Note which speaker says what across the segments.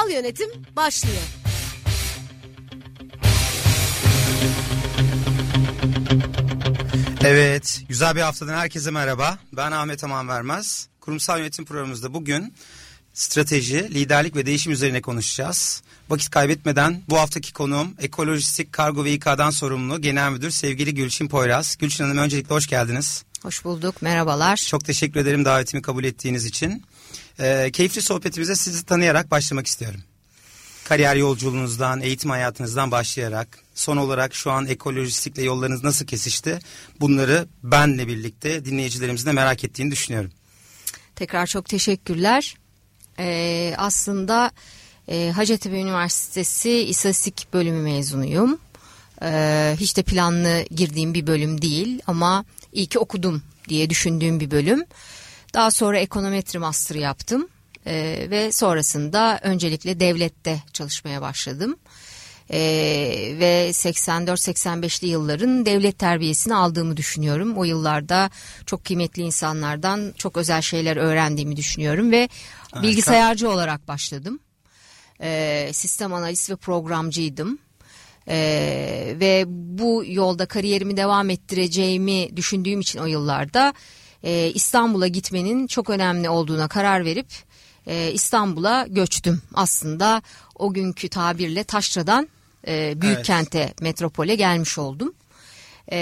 Speaker 1: Kurumsal yönetim başlıyor.
Speaker 2: Evet, güzel bir haftadan herkese merhaba. Ben Ahmet Aman Vermez. Kurumsal yönetim programımızda bugün strateji, liderlik ve değişim üzerine konuşacağız. Vakit kaybetmeden bu haftaki konuğum Ekolojistik Kargo ve İK'dan sorumlu Genel Müdür sevgili Gülçin Poyraz. Gülçin Hanım öncelikle hoş geldiniz.
Speaker 1: Hoş bulduk, merhabalar.
Speaker 2: Çok teşekkür ederim davetimi kabul ettiğiniz için. Ee, keyifli sohbetimize sizi tanıyarak başlamak istiyorum. Kariyer yolculuğunuzdan, eğitim hayatınızdan başlayarak son olarak şu an ekolojistikle yollarınız nasıl kesişti? Bunları benle birlikte dinleyicilerimizin de merak ettiğini düşünüyorum.
Speaker 1: Tekrar çok teşekkürler. Ee, aslında e, Hacettepe Üniversitesi İstatistik Bölümü mezunuyum. Ee, hiç de planlı girdiğim bir bölüm değil ama iyi ki okudum diye düşündüğüm bir bölüm. Daha sonra ekonometri master yaptım ee, ve sonrasında öncelikle devlette çalışmaya başladım. Ee, ve 84-85'li yılların devlet terbiyesini aldığımı düşünüyorum. O yıllarda çok kıymetli insanlardan çok özel şeyler öğrendiğimi düşünüyorum ve Harika. bilgisayarcı olarak başladım. Ee, sistem analist ve programcıydım. Ee, ve bu yolda kariyerimi devam ettireceğimi düşündüğüm için o yıllarda e, İstanbul'a gitmenin çok önemli olduğuna karar verip e, İstanbul'a göçtüm. Aslında o günkü tabirle Taşra'dan e, büyük evet. kente, metropole gelmiş oldum. E,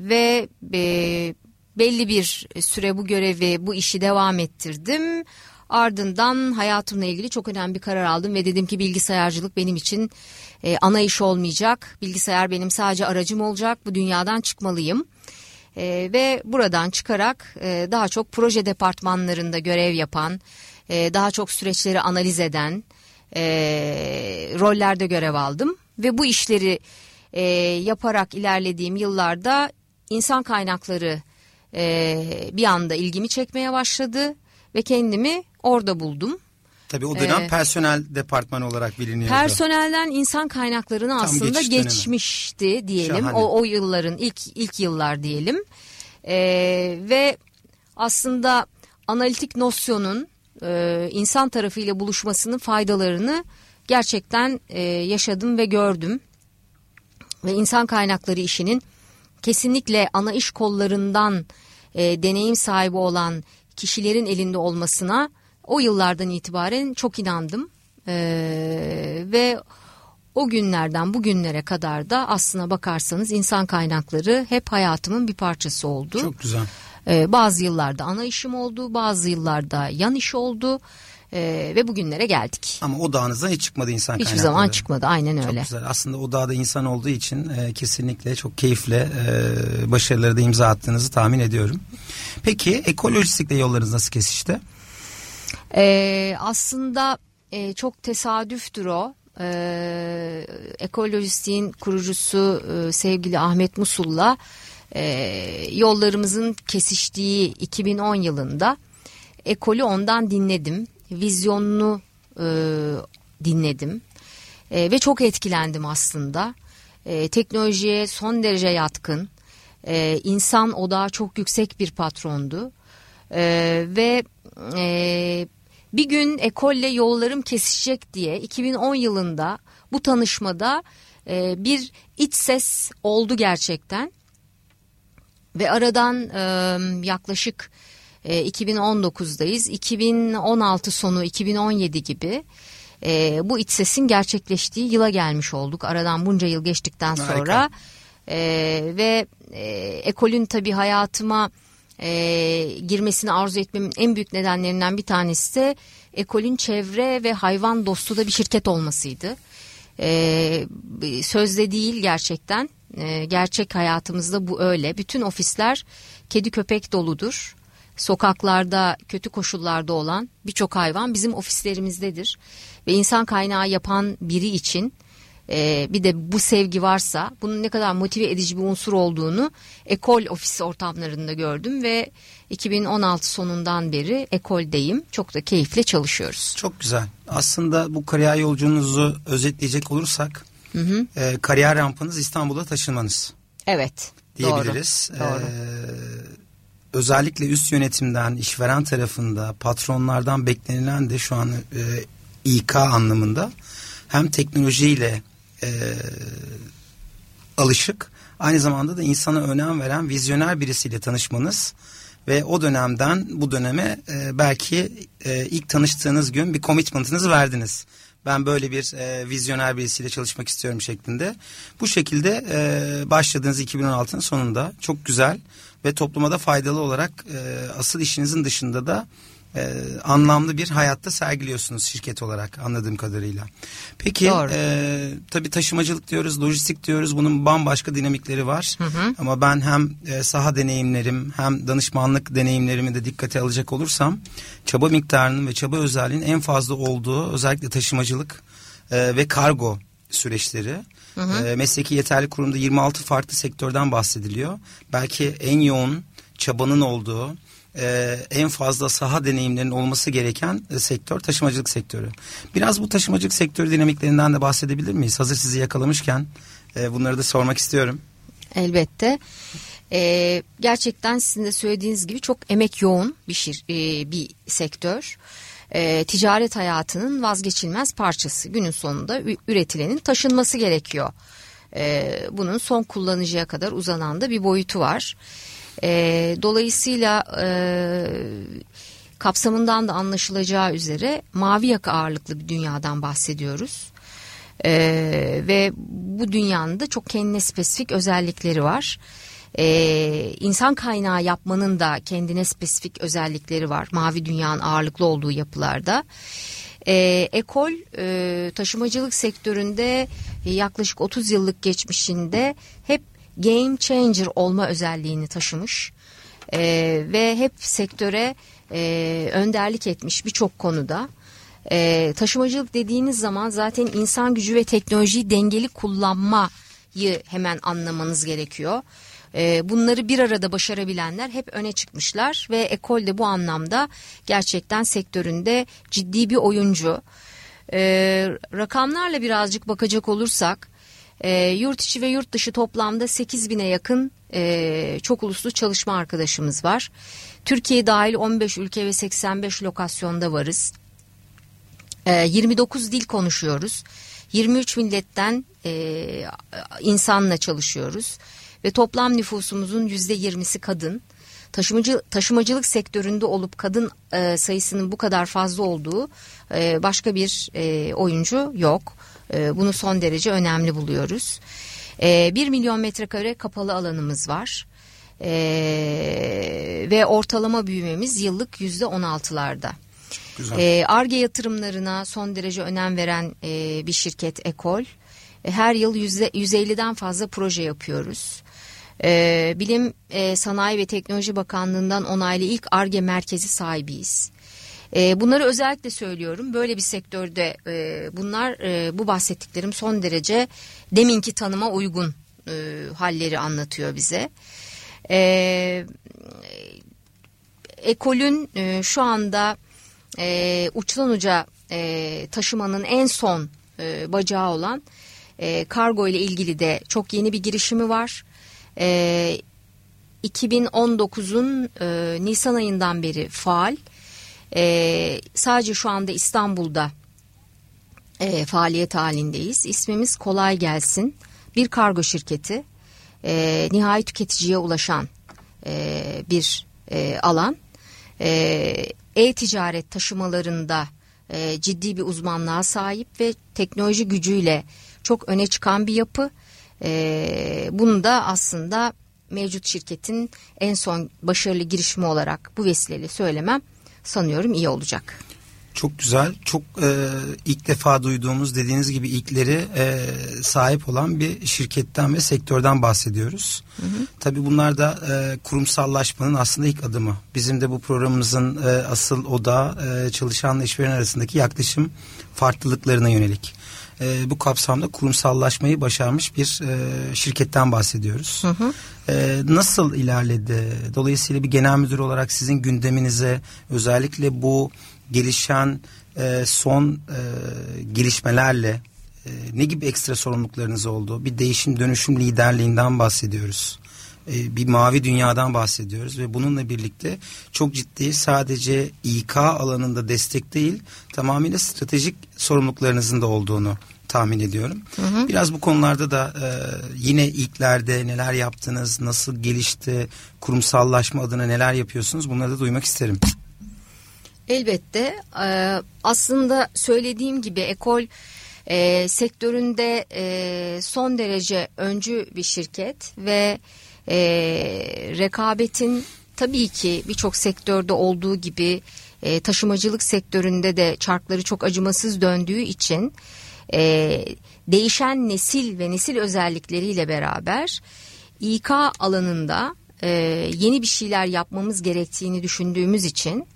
Speaker 1: ve e, belli bir süre bu görevi, bu işi devam ettirdim. Ardından hayatımla ilgili çok önemli bir karar aldım ve dedim ki bilgisayarcılık benim için e, ana iş olmayacak. Bilgisayar benim sadece aracım olacak. Bu dünyadan çıkmalıyım. E, ve buradan çıkarak e, daha çok proje departmanlarında görev yapan, e, daha çok süreçleri analiz eden e, rollerde görev aldım. Ve bu işleri e, yaparak ilerlediğim yıllarda insan kaynakları e, bir anda ilgimi çekmeye başladı ve kendimi orada buldum.
Speaker 2: Tabii o dönem ee, personel departmanı olarak biliniyordu.
Speaker 1: Personelden insan kaynaklarını Tam aslında geçiş geçmişti diyelim. Şahane. O, o yılların ilk ilk yıllar diyelim. Ee, ve aslında analitik nosyonun e, insan tarafıyla buluşmasının faydalarını gerçekten e, yaşadım ve gördüm. Ve insan kaynakları işinin kesinlikle ana iş kollarından e, deneyim sahibi olan kişilerin elinde olmasına o yıllardan itibaren çok inandım. E, ve o günlerden bugünlere kadar da aslına bakarsanız insan kaynakları hep hayatımın bir parçası oldu.
Speaker 2: Çok güzel.
Speaker 1: Ee, bazı yıllarda ana işim oldu, bazı yıllarda yan iş oldu. Ee, ve bugünlere geldik.
Speaker 2: Ama odağınızdan hiç çıkmadı insan
Speaker 1: Hiçbir
Speaker 2: kaynakları.
Speaker 1: Hiçbir zaman çıkmadı aynen öyle.
Speaker 2: Çok güzel. Aslında odağda insan olduğu için e, kesinlikle çok keyifle e, başarıları da imza attığınızı tahmin ediyorum. Peki ekolojistikle yollarınız nasıl kesişti?
Speaker 1: Ee, aslında e, çok tesadüftür o. Ee, ekolojistiğin kurucusu e, sevgili Ahmet Musul'la e, yollarımızın kesiştiği 2010 yılında ekolü ondan dinledim. Vizyonunu e, dinledim e, ve çok etkilendim aslında. E, teknolojiye son derece yatkın, e, insan odağı çok yüksek bir patrondu e, ve e, bir gün ekolle yollarım kesişecek diye 2010 yılında bu tanışmada e, bir iç ses oldu gerçekten. Ve aradan e, yaklaşık e, 2019'dayız 2016 sonu 2017 gibi e, bu iç sesin gerçekleştiği yıla gelmiş olduk. Aradan bunca yıl geçtikten sonra e, ve e, ekolün tabi hayatıma e, girmesini arzu etmemin en büyük nedenlerinden bir tanesi de ekolün çevre ve hayvan dostu da bir şirket olmasıydı. E, sözde değil gerçekten e, gerçek hayatımızda bu öyle. Bütün ofisler kedi köpek doludur sokaklarda kötü koşullarda olan birçok hayvan bizim ofislerimizdedir. Ve insan kaynağı yapan biri için e, bir de bu sevgi varsa bunun ne kadar motive edici bir unsur olduğunu ekol ofisi ortamlarında gördüm ve 2016 sonundan beri ekoldeyim. Çok da keyifle çalışıyoruz.
Speaker 2: Çok güzel. Aslında bu kariyer yolculuğunuzu özetleyecek olursak hı hı. E, kariyer rampanız İstanbul'a taşınmanız.
Speaker 1: Evet.
Speaker 2: Diyebiliriz. Doğru. doğru. Ee, özellikle üst yönetimden, işveren tarafında, patronlardan beklenilen de şu an e, İK anlamında hem teknolojiyle e, alışık aynı zamanda da insana önem veren vizyoner birisiyle tanışmanız ve o dönemden bu döneme e, belki e, ilk tanıştığınız gün bir commitment'ınızı verdiniz. Ben böyle bir e, vizyoner birisiyle çalışmak istiyorum şeklinde. Bu şekilde e, başladığınız 2016'nın sonunda çok güzel ve topluma da faydalı olarak e, asıl işinizin dışında da e, anlamlı bir hayatta sergiliyorsunuz şirket olarak anladığım kadarıyla. Peki e, tabii taşımacılık diyoruz, lojistik diyoruz. Bunun bambaşka dinamikleri var. Hı hı. Ama ben hem e, saha deneyimlerim hem danışmanlık deneyimlerimi de dikkate alacak olursam çaba miktarının ve çaba özelliğinin en fazla olduğu özellikle taşımacılık e, ve kargo süreçleri. Hı hı. E, mesleki yeterli kurumda 26 farklı sektörden bahsediliyor. Belki en yoğun çabanın olduğu e, en fazla saha deneyimlerinin olması gereken e, sektör taşımacılık sektörü. Biraz bu taşımacılık sektörü dinamiklerinden de bahsedebilir miyiz? Hazır sizi yakalamışken e, bunları da sormak istiyorum.
Speaker 1: Elbette. Ee, gerçekten sizin de söylediğiniz gibi çok emek yoğun bir şir, e, bir sektör. E, ticaret hayatının vazgeçilmez parçası. Günün sonunda üretilenin taşınması gerekiyor. E, bunun son kullanıcıya kadar uzanan da bir boyutu var. E, dolayısıyla e, kapsamından da anlaşılacağı üzere mavi yaka ağırlıklı bir dünyadan bahsediyoruz. Ee, ve bu dünyanın da çok kendine spesifik özellikleri var. Ee, insan kaynağı yapmanın da kendine spesifik özellikleri var. Mavi dünyanın ağırlıklı olduğu yapılarda. Ee, ekol e, taşımacılık sektöründe yaklaşık 30 yıllık geçmişinde hep game changer olma özelliğini taşımış e, ve hep sektöre e, önderlik etmiş birçok konuda. E, taşımacılık dediğiniz zaman zaten insan gücü ve teknolojiyi dengeli kullanmayı hemen anlamanız gerekiyor. E, bunları bir arada başarabilenler hep öne çıkmışlar ve Ekol de bu anlamda gerçekten sektöründe ciddi bir oyuncu. E, rakamlarla birazcık bakacak olursak e, yurt içi ve yurt dışı toplamda 8 bine yakın e, çok uluslu çalışma arkadaşımız var. Türkiye dahil 15 ülke ve 85 lokasyonda varız. E, 29 dil konuşuyoruz. 23 milletten e, insanla çalışıyoruz ve toplam nüfusumuzun %20'si kadın. Taşımacı, taşımacılık sektöründe olup kadın e, sayısının bu kadar fazla olduğu e, başka bir e, oyuncu yok. E, bunu son derece önemli buluyoruz. E, 1 milyon metrekare kapalı alanımız var. E, ve ortalama büyümemiz yıllık yüzde on altılarda. ARGE yatırımlarına son derece önem veren e, bir şirket Ekol. E, her yıl yüzde 150'den fazla proje yapıyoruz. E, Bilim, e, Sanayi ve Teknoloji Bakanlığı'ndan onaylı ilk ARGE merkezi sahibiyiz. E, bunları özellikle söylüyorum. Böyle bir sektörde e, bunlar e, bu bahsettiklerim son derece deminki tanıma uygun e, halleri anlatıyor bize. E, ekolün e, şu anda e, uçtan uca e, taşımanın en son e, bacağı olan e, kargo ile ilgili de çok yeni bir girişimi var. E, 2019'un e, Nisan ayından beri faal. E, sadece şu anda İstanbul'da e, faaliyet halindeyiz. İsmimiz Kolay Gelsin. Bir kargo şirketi. E, nihai tüketiciye ulaşan e, bir e, alan. E, e-ticaret taşımalarında e, ciddi bir uzmanlığa sahip ve teknoloji gücüyle çok öne çıkan bir yapı. E, bunu da aslında mevcut şirketin en son başarılı girişimi olarak bu vesileyle söylemem sanıyorum iyi olacak.
Speaker 2: Çok güzel. Çok e, ilk defa duyduğumuz dediğiniz gibi ilkleri e, sahip olan bir şirketten ve sektörden bahsediyoruz. Hı hı. Tabii bunlar da e, kurumsallaşmanın aslında ilk adımı. Bizim de bu programımızın e, asıl odağı e, çalışanla işveren arasındaki yaklaşım farklılıklarına yönelik. E, bu kapsamda kurumsallaşmayı başarmış bir e, şirketten bahsediyoruz. Hı hı. E, nasıl ilerledi? Dolayısıyla bir genel müdür olarak sizin gündeminize özellikle bu gelişen e, son e, gelişmelerle e, ne gibi ekstra sorumluluklarınız oldu? Bir değişim dönüşüm liderliğinden bahsediyoruz. E, bir mavi dünyadan bahsediyoruz ve bununla birlikte çok ciddi sadece İK alanında destek değil tamamıyla stratejik sorumluluklarınızın da olduğunu tahmin ediyorum. Hı hı. Biraz bu konularda da e, yine ilklerde neler yaptınız, nasıl gelişti, kurumsallaşma adına neler yapıyorsunuz bunları da duymak isterim.
Speaker 1: Elbette e, aslında söylediğim gibi ekol e, sektöründe e, son derece öncü bir şirket ve e, rekabetin tabii ki birçok sektörde olduğu gibi e, taşımacılık sektöründe de çarkları çok acımasız döndüğü için e, değişen nesil ve nesil özellikleriyle beraber İK alanında e, yeni bir şeyler yapmamız gerektiğini düşündüğümüz için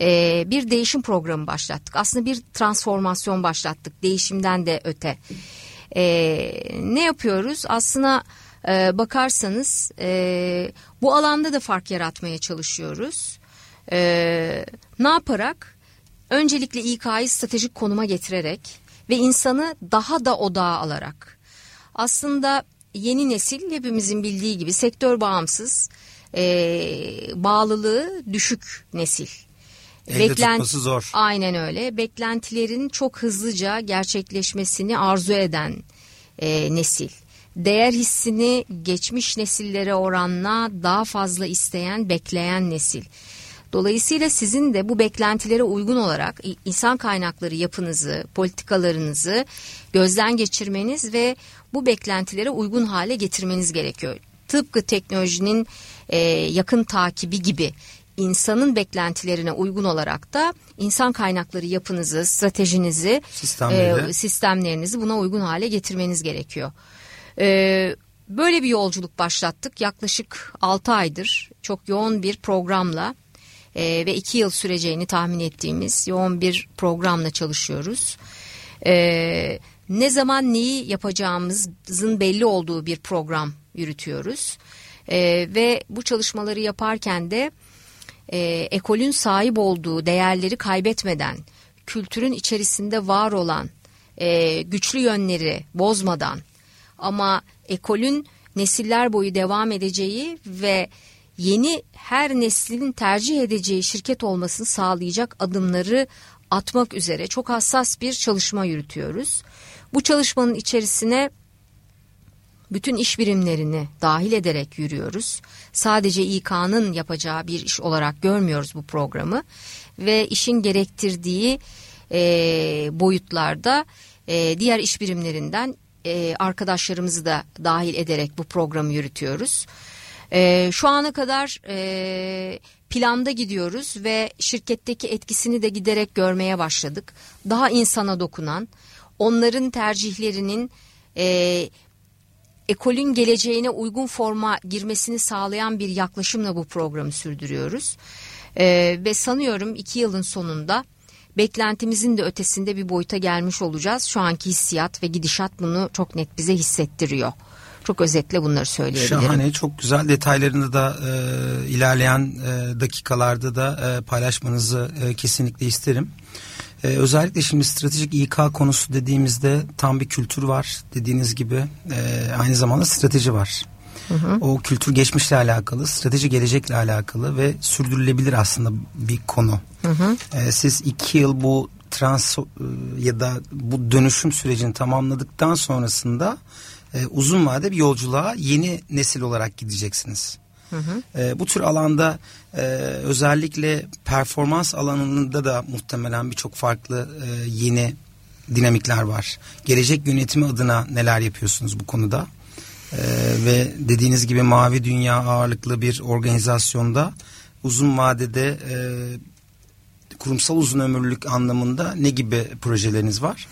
Speaker 1: e, bir değişim programı başlattık. Aslında bir transformasyon başlattık değişimden de öte. E, ne yapıyoruz? Aslında e, bakarsanız e, bu alanda da fark yaratmaya çalışıyoruz. E, ne yaparak? Öncelikle İK'yı stratejik konuma getirerek ve insanı daha da odağa alarak. Aslında yeni nesil hepimizin bildiği gibi sektör bağımsız, e, bağlılığı düşük nesil.
Speaker 2: Elde Beklent, zor.
Speaker 1: Aynen öyle. Beklentilerin çok hızlıca gerçekleşmesini arzu eden e, nesil. Değer hissini geçmiş nesillere oranla daha fazla isteyen, bekleyen nesil. Dolayısıyla sizin de bu beklentilere uygun olarak insan kaynakları yapınızı, politikalarınızı gözden geçirmeniz ve bu beklentilere uygun hale getirmeniz gerekiyor. Tıpkı teknolojinin e, yakın takibi gibi insanın beklentilerine uygun olarak da insan kaynakları yapınızı, stratejinizi, e, sistemlerinizi buna uygun hale getirmeniz gerekiyor. E, böyle bir yolculuk başlattık. Yaklaşık 6 aydır çok yoğun bir programla e, ve 2 yıl süreceğini tahmin ettiğimiz yoğun bir programla çalışıyoruz. E, ne zaman neyi yapacağımızın belli olduğu bir program yürütüyoruz. E, ve bu çalışmaları yaparken de e, ekolün sahip olduğu değerleri kaybetmeden, kültürün içerisinde var olan e, güçlü yönleri bozmadan ama ekolün nesiller boyu devam edeceği ve yeni her neslin tercih edeceği şirket olmasını sağlayacak adımları atmak üzere çok hassas bir çalışma yürütüyoruz. Bu çalışmanın içerisine bütün iş birimlerini dahil ederek yürüyoruz. Sadece İK'nın yapacağı bir iş olarak görmüyoruz bu programı ve işin gerektirdiği e, boyutlarda e, diğer iş birimlerinden e, arkadaşlarımızı da dahil ederek bu programı yürütüyoruz. E, şu ana kadar e, planda gidiyoruz ve şirketteki etkisini de giderek görmeye başladık. Daha insana dokunan, onların tercihlerinin ekolün geleceğine uygun forma girmesini sağlayan bir yaklaşımla bu programı sürdürüyoruz. Ve sanıyorum iki yılın sonunda beklentimizin de ötesinde bir boyuta gelmiş olacağız. Şu anki hissiyat ve gidişat bunu çok net bize hissettiriyor. Çok özetle bunları söyleyebilirim.
Speaker 2: Şahane, çok güzel detaylarını da e, ilerleyen e, dakikalarda da e, paylaşmanızı e, kesinlikle isterim. Ee, özellikle şimdi stratejik İK konusu dediğimizde tam bir kültür var dediğiniz gibi e, aynı zamanda strateji var. Hı hı. O kültür geçmişle alakalı, strateji gelecekle alakalı ve sürdürülebilir aslında bir konu. Hı hı. E, siz iki yıl bu trans e, ya da bu dönüşüm sürecini tamamladıktan sonrasında e, uzun vade bir yolculuğa yeni nesil olarak gideceksiniz. Hı hı. E, bu tür alanda e, özellikle performans alanında da muhtemelen birçok farklı e, yeni dinamikler var. Gelecek yönetimi adına neler yapıyorsunuz bu konuda? E, ve dediğiniz gibi mavi dünya ağırlıklı bir organizasyonda uzun vadede e, kurumsal uzun ömürlülük anlamında ne gibi projeleriniz var?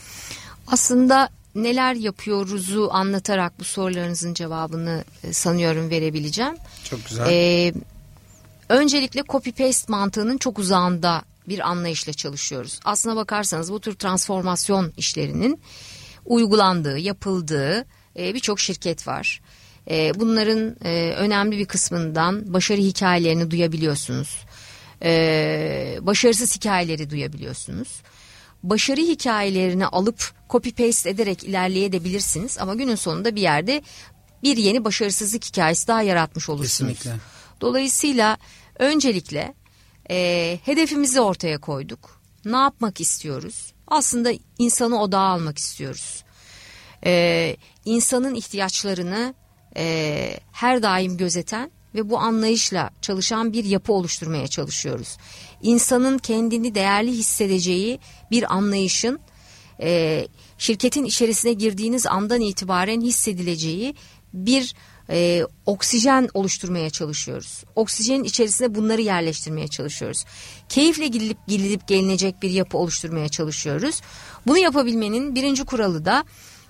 Speaker 1: Aslında neler yapıyoruzu anlatarak bu sorularınızın cevabını e, sanıyorum verebileceğim.
Speaker 2: Çok güzel. Ee,
Speaker 1: öncelikle copy paste mantığının çok uzağında bir anlayışla çalışıyoruz. Aslına bakarsanız bu tür transformasyon işlerinin uygulandığı, yapıldığı e, birçok şirket var. E, bunların e, önemli bir kısmından başarı hikayelerini duyabiliyorsunuz. E, başarısız hikayeleri duyabiliyorsunuz. Başarı hikayelerini alıp copy paste ederek ilerleyebilirsiniz ama günün sonunda bir yerde bir yeni başarısızlık hikayesi daha yaratmış olursunuz. Kesinlikle. Dolayısıyla öncelikle e, hedefimizi ortaya koyduk. Ne yapmak istiyoruz? Aslında insanı odağa almak istiyoruz. E, insanın ihtiyaçlarını e, her daim gözeten ve bu anlayışla çalışan bir yapı oluşturmaya çalışıyoruz. İnsanın kendini değerli hissedeceği bir anlayışın e, şirketin içerisine girdiğiniz andan itibaren hissedileceği bir e, oksijen oluşturmaya çalışıyoruz. Oksijenin içerisine bunları yerleştirmeye çalışıyoruz. Keyifle gidilip gidilip gelinecek bir yapı oluşturmaya çalışıyoruz. Bunu yapabilmenin birinci kuralı da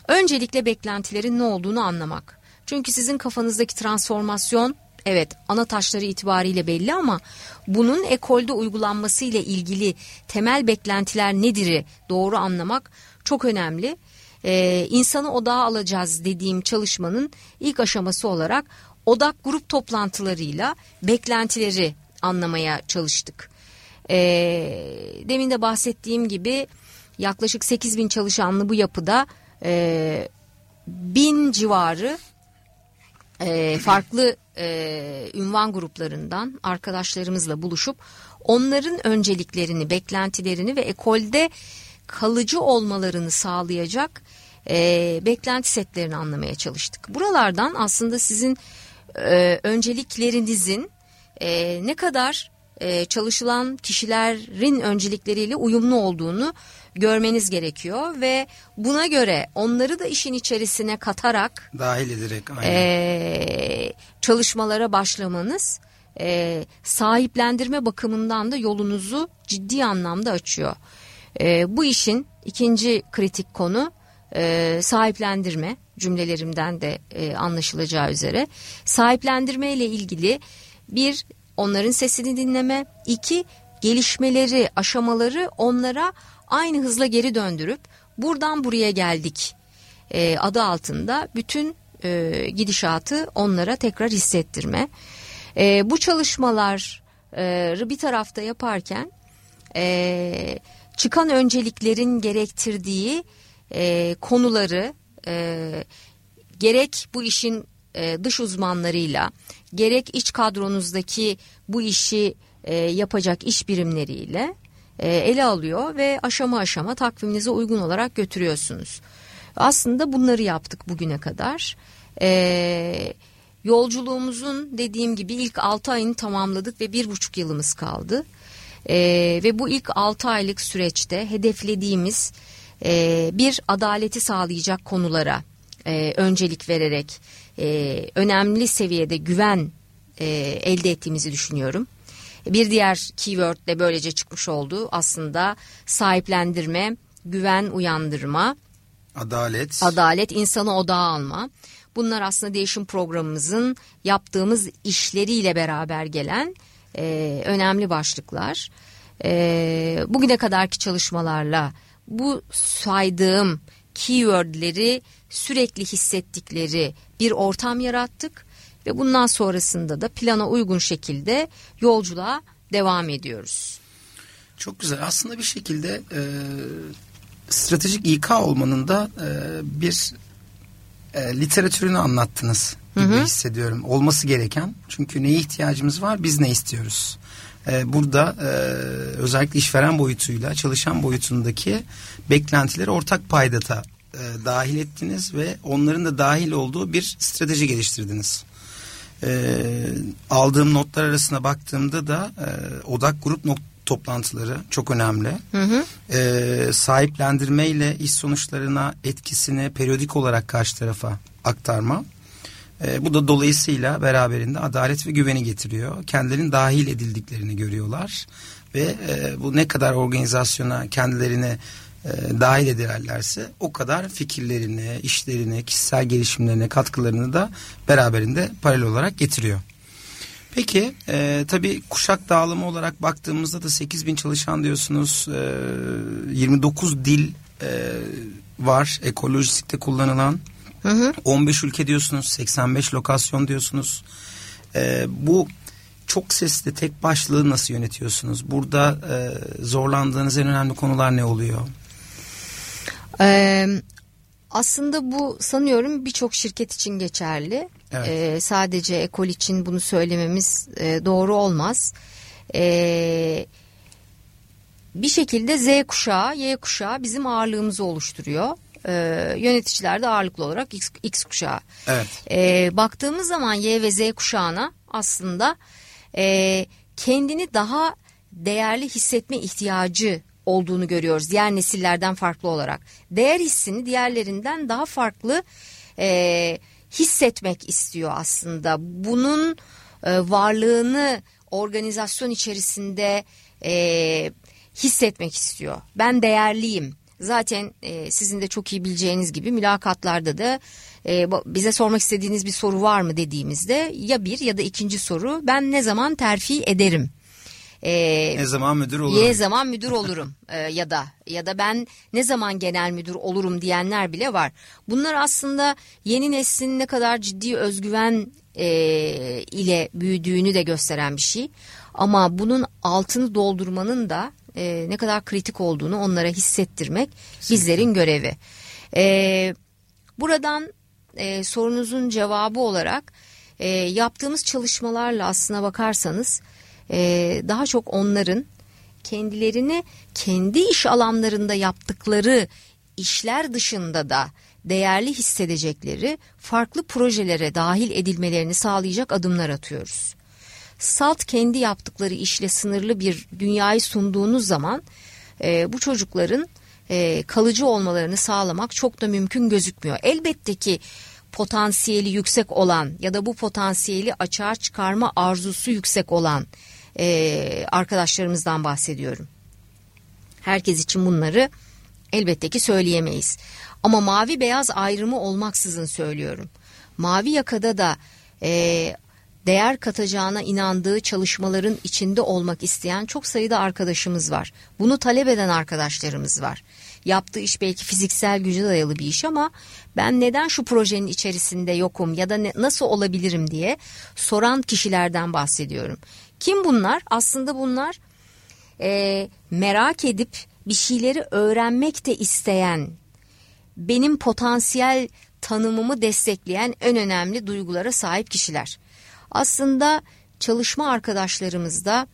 Speaker 1: öncelikle beklentilerin ne olduğunu anlamak. Çünkü sizin kafanızdaki transformasyon evet ana taşları itibariyle belli ama bunun ekolde uygulanması ile ilgili temel beklentiler nedir'i doğru anlamak çok önemli e, insanı odağa alacağız dediğim çalışmanın ilk aşaması olarak odak grup toplantılarıyla beklentileri anlamaya çalıştık. E, demin de bahsettiğim gibi yaklaşık 8 bin çalışanlı bu yapıda e, bin civarı e, farklı e, ünvan gruplarından arkadaşlarımızla buluşup onların önceliklerini, beklentilerini ve ekolde kalıcı olmalarını sağlayacak e, beklenti setlerini anlamaya çalıştık. Buralardan aslında sizin e, önceliklerinizin e, ne kadar e, çalışılan kişilerin öncelikleriyle uyumlu olduğunu görmeniz gerekiyor ve buna göre onları da işin içerisine katarak
Speaker 2: dahil ederek
Speaker 1: E, çalışmalara başlamanız e, sahiplendirme bakımından da yolunuzu ciddi anlamda açıyor. E, bu işin ikinci kritik konu e, sahiplendirme cümlelerimden de e, anlaşılacağı üzere sahiplendirme ile ilgili bir onların sesini dinleme iki gelişmeleri aşamaları onlara aynı hızla geri döndürüp buradan buraya geldik e, adı altında bütün e, gidişatı onlara tekrar hissettirme. E, bu çalışmaları bir tarafta yaparken e, çıkan önceliklerin gerektirdiği e, konuları e, gerek bu işin e, dış uzmanlarıyla gerek iç kadronuzdaki bu işi e, yapacak iş birimleriyle ele alıyor ve aşama aşama takviminize uygun olarak götürüyorsunuz. Aslında bunları yaptık bugüne kadar. E, yolculuğumuzun dediğim gibi ilk 6 ayını tamamladık ve bir buçuk yılımız kaldı. E, ve bu ilk 6 aylık süreçte hedeflediğimiz e, bir adaleti sağlayacak konulara e, öncelik vererek e, önemli seviyede güven e, elde ettiğimizi düşünüyorum. Bir diğer keyword de böylece çıkmış oldu aslında sahiplendirme, güven uyandırma,
Speaker 2: adalet,
Speaker 1: adalet insanı odağa alma. Bunlar aslında değişim programımızın yaptığımız işleriyle beraber gelen e, önemli başlıklar. E, bugüne kadarki çalışmalarla bu saydığım keywordleri sürekli hissettikleri bir ortam yarattık ve bundan sonrasında da plana uygun şekilde yolculuğa devam ediyoruz.
Speaker 2: Çok güzel. Aslında bir şekilde e, stratejik İK olmanın da e, bir e, literatürünü anlattınız gibi hı hı. hissediyorum. Olması gereken. Çünkü neye ihtiyacımız var? Biz ne istiyoruz? e, burada e, özellikle işveren boyutuyla çalışan boyutundaki beklentileri ortak paydata e, dahil ettiniz ve onların da dahil olduğu bir strateji geliştirdiniz. E, aldığım notlar arasına baktığımda da e, odak grup not toplantıları çok önemli. Hı hı. E, sahiplendirme ile iş sonuçlarına etkisini periyodik olarak karşı tarafa aktarma e, bu da dolayısıyla beraberinde adalet ve güveni getiriyor. Kendilerinin dahil edildiklerini görüyorlar ve e, bu ne kadar organizasyona kendilerini e, dahil ederlerse o kadar fikirlerini, işlerini, kişisel gelişimlerine katkılarını da beraberinde paralel olarak getiriyor. Peki e, tabii kuşak dağılımı olarak baktığımızda da 8 bin çalışan diyorsunuz. E, 29 dil e, var ekolojistikte kullanılan. Hı hı. 15 ülke diyorsunuz 85 lokasyon diyorsunuz. E, bu çok sesli tek başlığı nasıl yönetiyorsunuz? Burada e, zorlandığınız en önemli konular ne oluyor?
Speaker 1: Ee, aslında bu sanıyorum birçok şirket için geçerli. Evet. Ee, sadece ekol için bunu söylememiz e, doğru olmaz. Ee, bir şekilde Z kuşağı, Y kuşağı bizim ağırlığımızı oluşturuyor. Ee, yöneticiler de ağırlıklı olarak X, X kuşağı. Evet. Ee, baktığımız zaman Y ve Z kuşağına aslında e, kendini daha değerli hissetme ihtiyacı olduğunu görüyoruz diğer nesillerden farklı olarak. Değer hissini diğerlerinden daha farklı e, hissetmek istiyor aslında. Bunun e, varlığını organizasyon içerisinde e, hissetmek istiyor. Ben değerliyim. Zaten e, sizin de çok iyi bileceğiniz gibi mülakatlarda da e, bize sormak istediğiniz bir soru var mı dediğimizde ya bir ya da ikinci soru ben ne zaman terfi ederim
Speaker 2: e, ne zaman müdür olurum?
Speaker 1: Ne zaman müdür olurum e, ya da ya da ben ne zaman genel müdür olurum diyenler bile var. Bunlar aslında yeni neslin ne kadar ciddi özgüven e, ile büyüdüğünü de gösteren bir şey. Ama bunun altını doldurmanın da e, ne kadar kritik olduğunu onlara hissettirmek Kesinlikle. bizlerin görevi. E, buradan e, sorunuzun cevabı olarak e, yaptığımız çalışmalarla aslına bakarsanız e, daha çok onların kendilerini kendi iş alanlarında yaptıkları işler dışında da değerli hissedecekleri farklı projelere dahil edilmelerini sağlayacak adımlar atıyoruz. Salt kendi yaptıkları işle sınırlı bir dünyayı sunduğunuz zaman e, bu çocukların e, kalıcı olmalarını sağlamak çok da mümkün gözükmüyor. Elbette ki potansiyeli yüksek olan ya da bu potansiyeli açığa çıkarma arzusu yüksek olan e, arkadaşlarımızdan bahsediyorum. Herkes için bunları elbette ki söyleyemeyiz. Ama mavi beyaz ayrımı olmaksızın söylüyorum. Mavi yakada da e, değer katacağına inandığı çalışmaların içinde olmak isteyen çok sayıda arkadaşımız var. Bunu talep eden arkadaşlarımız var. Yaptığı iş belki fiziksel güce dayalı bir iş ama ben neden şu projenin içerisinde yokum ya da ne, nasıl olabilirim diye soran kişilerden bahsediyorum. Kim bunlar? Aslında bunlar e, merak edip bir şeyleri öğrenmek de isteyen, benim potansiyel tanımımı destekleyen en önemli duygulara sahip kişiler. Aslında çalışma arkadaşlarımızda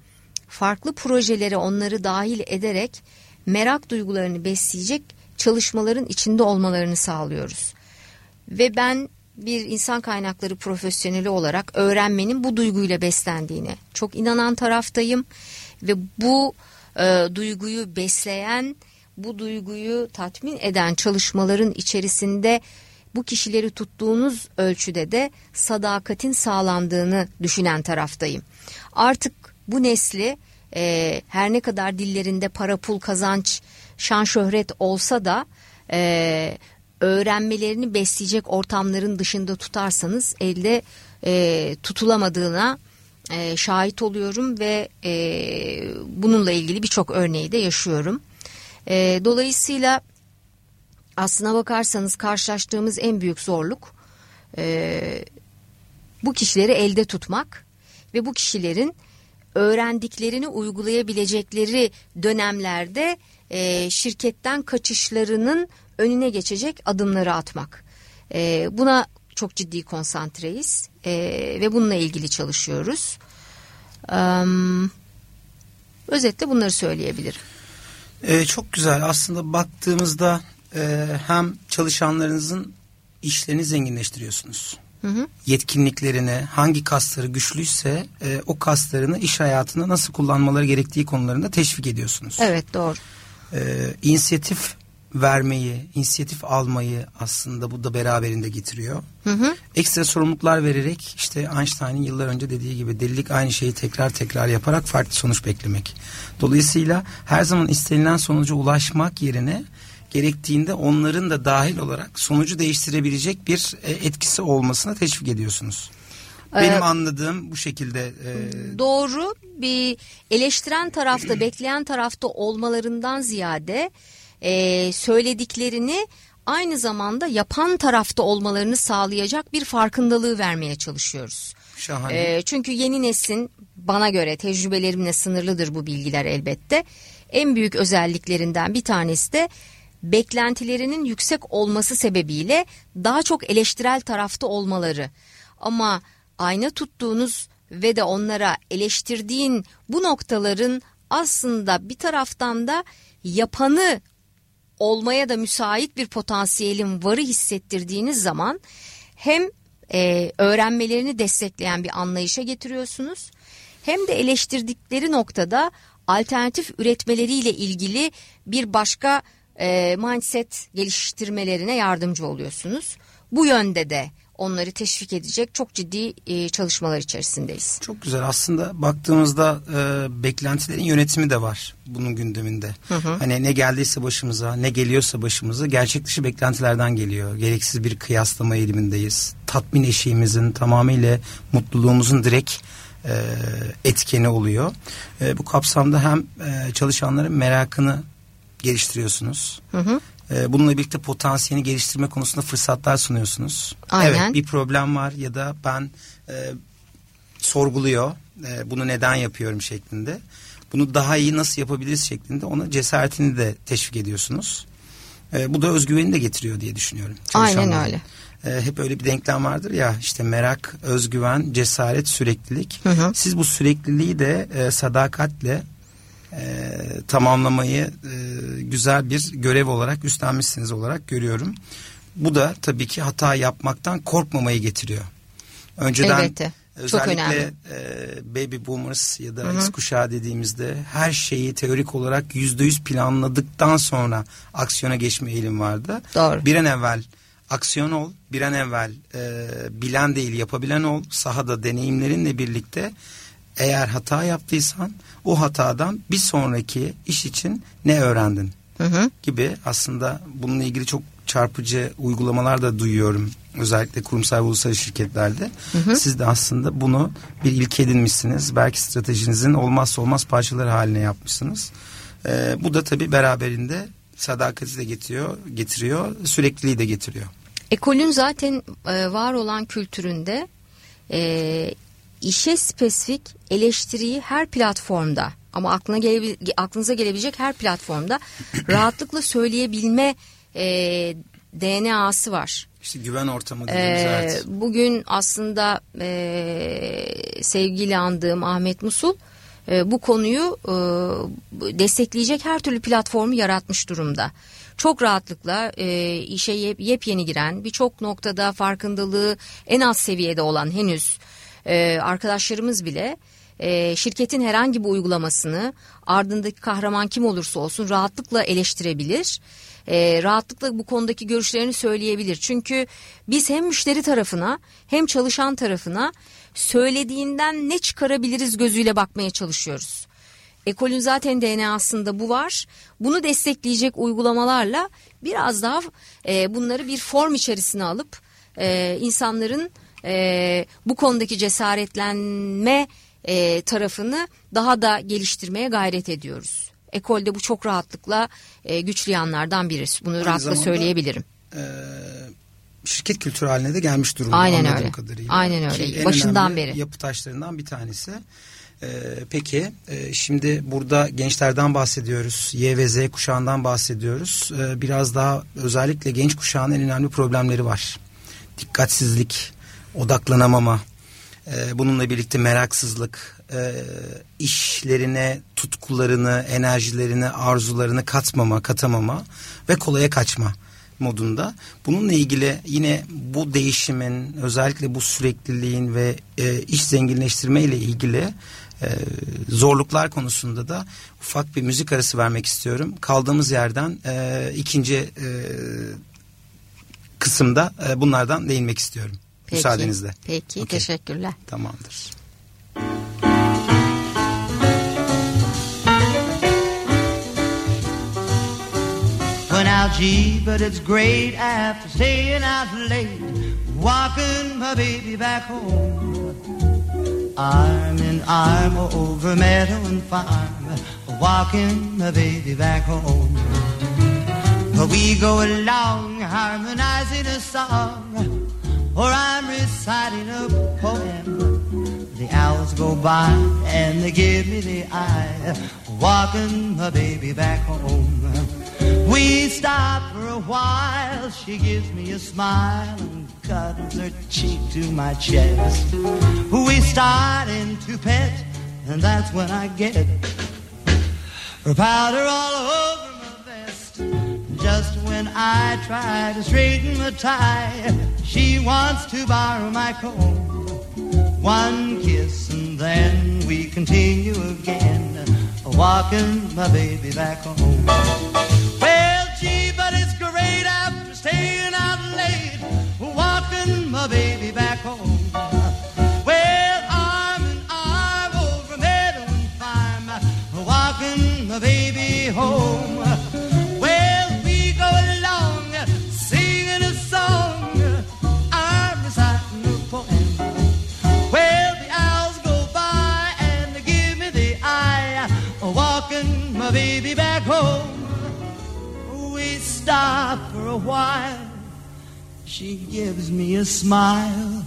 Speaker 1: farklı projelere onları dahil ederek merak duygularını besleyecek çalışmaların içinde olmalarını sağlıyoruz. Ve ben bir insan kaynakları profesyoneli olarak öğrenmenin bu duyguyla beslendiğini çok inanan taraftayım ve bu e, duyguyu besleyen, bu duyguyu tatmin eden çalışmaların içerisinde bu kişileri tuttuğunuz ölçüde de sadakatin sağlandığını düşünen taraftayım. Artık bu nesli e, her ne kadar dillerinde para pul kazanç şan şöhret olsa da e, öğrenmelerini besleyecek ortamların dışında tutarsanız elde e, tutulamadığına e, şahit oluyorum ve e, bununla ilgili birçok örneği de yaşıyorum. E, dolayısıyla aslına bakarsanız karşılaştığımız en büyük zorluk e, bu kişileri elde tutmak ve bu kişilerin öğrendiklerini uygulayabilecekleri dönemlerde e, şirketten kaçışlarının önüne geçecek adımları atmak. E, buna çok ciddi konsantreyiz e, ve bununla ilgili çalışıyoruz. E, özetle bunları söyleyebilirim.
Speaker 2: E, çok güzel aslında baktığımızda e, hem çalışanlarınızın işlerini zenginleştiriyorsunuz. Hı hı. Yetkinliklerini, hangi kasları güçlüyse e, o kaslarını iş hayatında nasıl kullanmaları gerektiği konularında teşvik ediyorsunuz.
Speaker 1: Evet doğru.
Speaker 2: E, inisiyatif vermeyi, inisiyatif almayı aslında bu da beraberinde getiriyor. Hı hı. Ekstra sorumluluklar vererek işte Einstein'ın yıllar önce dediği gibi delilik aynı şeyi tekrar tekrar yaparak farklı sonuç beklemek. Dolayısıyla her zaman istenilen sonuca ulaşmak yerine gerektiğinde onların da dahil olarak sonucu değiştirebilecek bir e, etkisi olmasına teşvik ediyorsunuz. Benim ee, anladığım bu şekilde.
Speaker 1: E... Doğru bir eleştiren tarafta bekleyen tarafta olmalarından ziyade e, söylediklerini aynı zamanda yapan tarafta olmalarını sağlayacak bir farkındalığı vermeye çalışıyoruz.
Speaker 2: Şahane. E,
Speaker 1: çünkü yeni neslin bana göre tecrübelerimle sınırlıdır bu bilgiler elbette. En büyük özelliklerinden bir tanesi de beklentilerinin yüksek olması sebebiyle daha çok eleştirel tarafta olmaları. Ama ayna tuttuğunuz ve de onlara eleştirdiğin bu noktaların aslında bir taraftan da yapanı olmaya da müsait bir potansiyelin varı hissettirdiğiniz zaman hem e, öğrenmelerini destekleyen bir anlayışa getiriyorsunuz hem de eleştirdikleri noktada alternatif üretmeleriyle ilgili bir başka e, mindset geliştirmelerine yardımcı oluyorsunuz. Bu yönde de onları teşvik edecek çok ciddi e, çalışmalar içerisindeyiz.
Speaker 2: Çok güzel aslında baktığımızda e, beklentilerin yönetimi de var bunun gündeminde. Hı hı. Hani ne geldiyse başımıza ne geliyorsa başımıza gerçek dışı beklentilerden geliyor. Gereksiz bir kıyaslama eğilimindeyiz. Tatmin eşiğimizin tamamıyla mutluluğumuzun direkt e, etkeni oluyor. E, bu kapsamda hem e, çalışanların merakını geliştiriyorsunuz. Hı hı. Ee, bununla birlikte potansiyelini geliştirme konusunda fırsatlar sunuyorsunuz.
Speaker 1: Aynen.
Speaker 2: Evet bir problem var ya da ben e, sorguluyor e, bunu neden yapıyorum şeklinde. Bunu daha iyi nasıl yapabiliriz şeklinde ona cesaretini de teşvik ediyorsunuz. E, bu da özgüveni de getiriyor diye düşünüyorum.
Speaker 1: Aynen öyle.
Speaker 2: E, hep öyle bir denklem vardır ya işte merak, özgüven, cesaret, süreklilik. Hı hı. Siz bu sürekliliği de e, sadakatle e, tamamlamayı e, güzel bir görev olarak üstlenmişsiniz olarak görüyorum. Bu da tabii ki hata yapmaktan korkmamayı getiriyor. Önceden Elbette. Özellikle e, baby boomers ya da X kuşağı dediğimizde her şeyi teorik olarak yüzde yüz planladıktan sonra aksiyona geçme eğilim vardı.
Speaker 1: Doğru.
Speaker 2: Bir an evvel aksiyon ol, bir an evvel e, bilen değil yapabilen ol, sahada deneyimlerinle birlikte eğer hata yaptıysan o hatadan bir sonraki iş için ne öğrendin hı hı. gibi aslında bununla ilgili çok çarpıcı uygulamalar da duyuyorum. Özellikle kurumsal ve uluslararası şirketlerde. Hı hı. Siz de aslında bunu bir ilke edinmişsiniz. Belki stratejinizin olmazsa olmaz parçaları haline yapmışsınız. Ee, bu da tabii beraberinde sadakati de getiriyor, getiriyor, sürekliliği de getiriyor.
Speaker 1: Ekolün zaten e, var olan kültüründe e, işe spesifik eleştiriyi her platformda ama aklına gele, aklınıza gelebilecek her platformda rahatlıkla söyleyebilme e, DNA'sı var.
Speaker 2: İşte güven ortamı dediğimiz ee, evet.
Speaker 1: Bugün aslında e, sevgili andığım Ahmet Musul e, bu konuyu e, destekleyecek her türlü platformu yaratmış durumda. Çok rahatlıkla e, işe yep, yepyeni giren birçok noktada farkındalığı en az seviyede olan henüz e, arkadaşlarımız bile e, şirketin herhangi bir uygulamasını ardındaki kahraman kim olursa olsun rahatlıkla eleştirebilir. E, rahatlıkla bu konudaki görüşlerini söyleyebilir. Çünkü biz hem müşteri tarafına hem çalışan tarafına söylediğinden ne çıkarabiliriz gözüyle bakmaya çalışıyoruz. Ekolün zaten DNA'sında bu var. Bunu destekleyecek uygulamalarla biraz daha e, bunları bir form içerisine alıp e, insanların e, bu konudaki cesaretlenme e, tarafını daha da geliştirmeye gayret ediyoruz. Ekolde bu çok rahatlıkla e, güçlü yanlardan birisi. Bunu Aynı rahatlıkla söyleyebilirim. E,
Speaker 2: şirket kültürü haline de gelmiş durumda.
Speaker 1: Aynen öyle. Kadarıyla. Aynen öyle. Ki Başından beri.
Speaker 2: Yapı taşlarından bir tanesi. Ee, peki e, şimdi burada gençlerden bahsediyoruz. Y ve Z kuşağından bahsediyoruz. Ee, biraz daha özellikle genç kuşağın en önemli problemleri var. Dikkatsizlik, odaklanamama, e, bununla birlikte meraksızlık, e, işlerine tutkularını, enerjilerini, arzularını katmama, katamama ve kolaya kaçma modunda. Bununla ilgili yine bu değişimin özellikle bu sürekliliğin ve e, iş zenginleştirme ile ilgili
Speaker 3: e, zorluklar konusunda da ufak bir müzik arası vermek istiyorum. Kaldığımız yerden e, ikinci e, kısımda e, bunlardan değinmek istiyorum. Peki, Müsaadenizle.
Speaker 1: Peki okay. teşekkürler.
Speaker 3: Tamamdır. Went out G, but it's great after staying out late, walking my baby back home. Arm in arm over meadow and farm, walking my baby back home. But we go along harmonizing a song, or I'm reciting a poem. The hours go by and they give me the eye, walking my baby back home. We stop for a while, she gives me a smile and cuddles her cheek to my chest. We start into pet, and that's when I get her powder all over just when I try to straighten the tie, she wants to borrow my comb. One kiss and then we continue again, walking my baby back home. Well, gee, but it's great after staying out late, walking my baby back home. Well, arm in arm over meadow and farm, walking my baby home. Stop for a while. She gives me a smile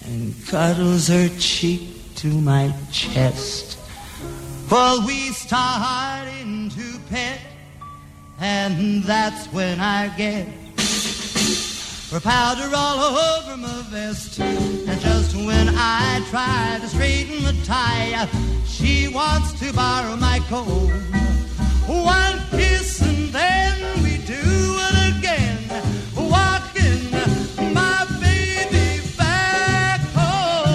Speaker 3: and cuddles her cheek to my chest. Well, we start into pet, and that's when I get her powder all over my vest. And just when I try to straighten the tie, she wants to borrow my coat. One kiss and then we do it again. Walking my baby back home.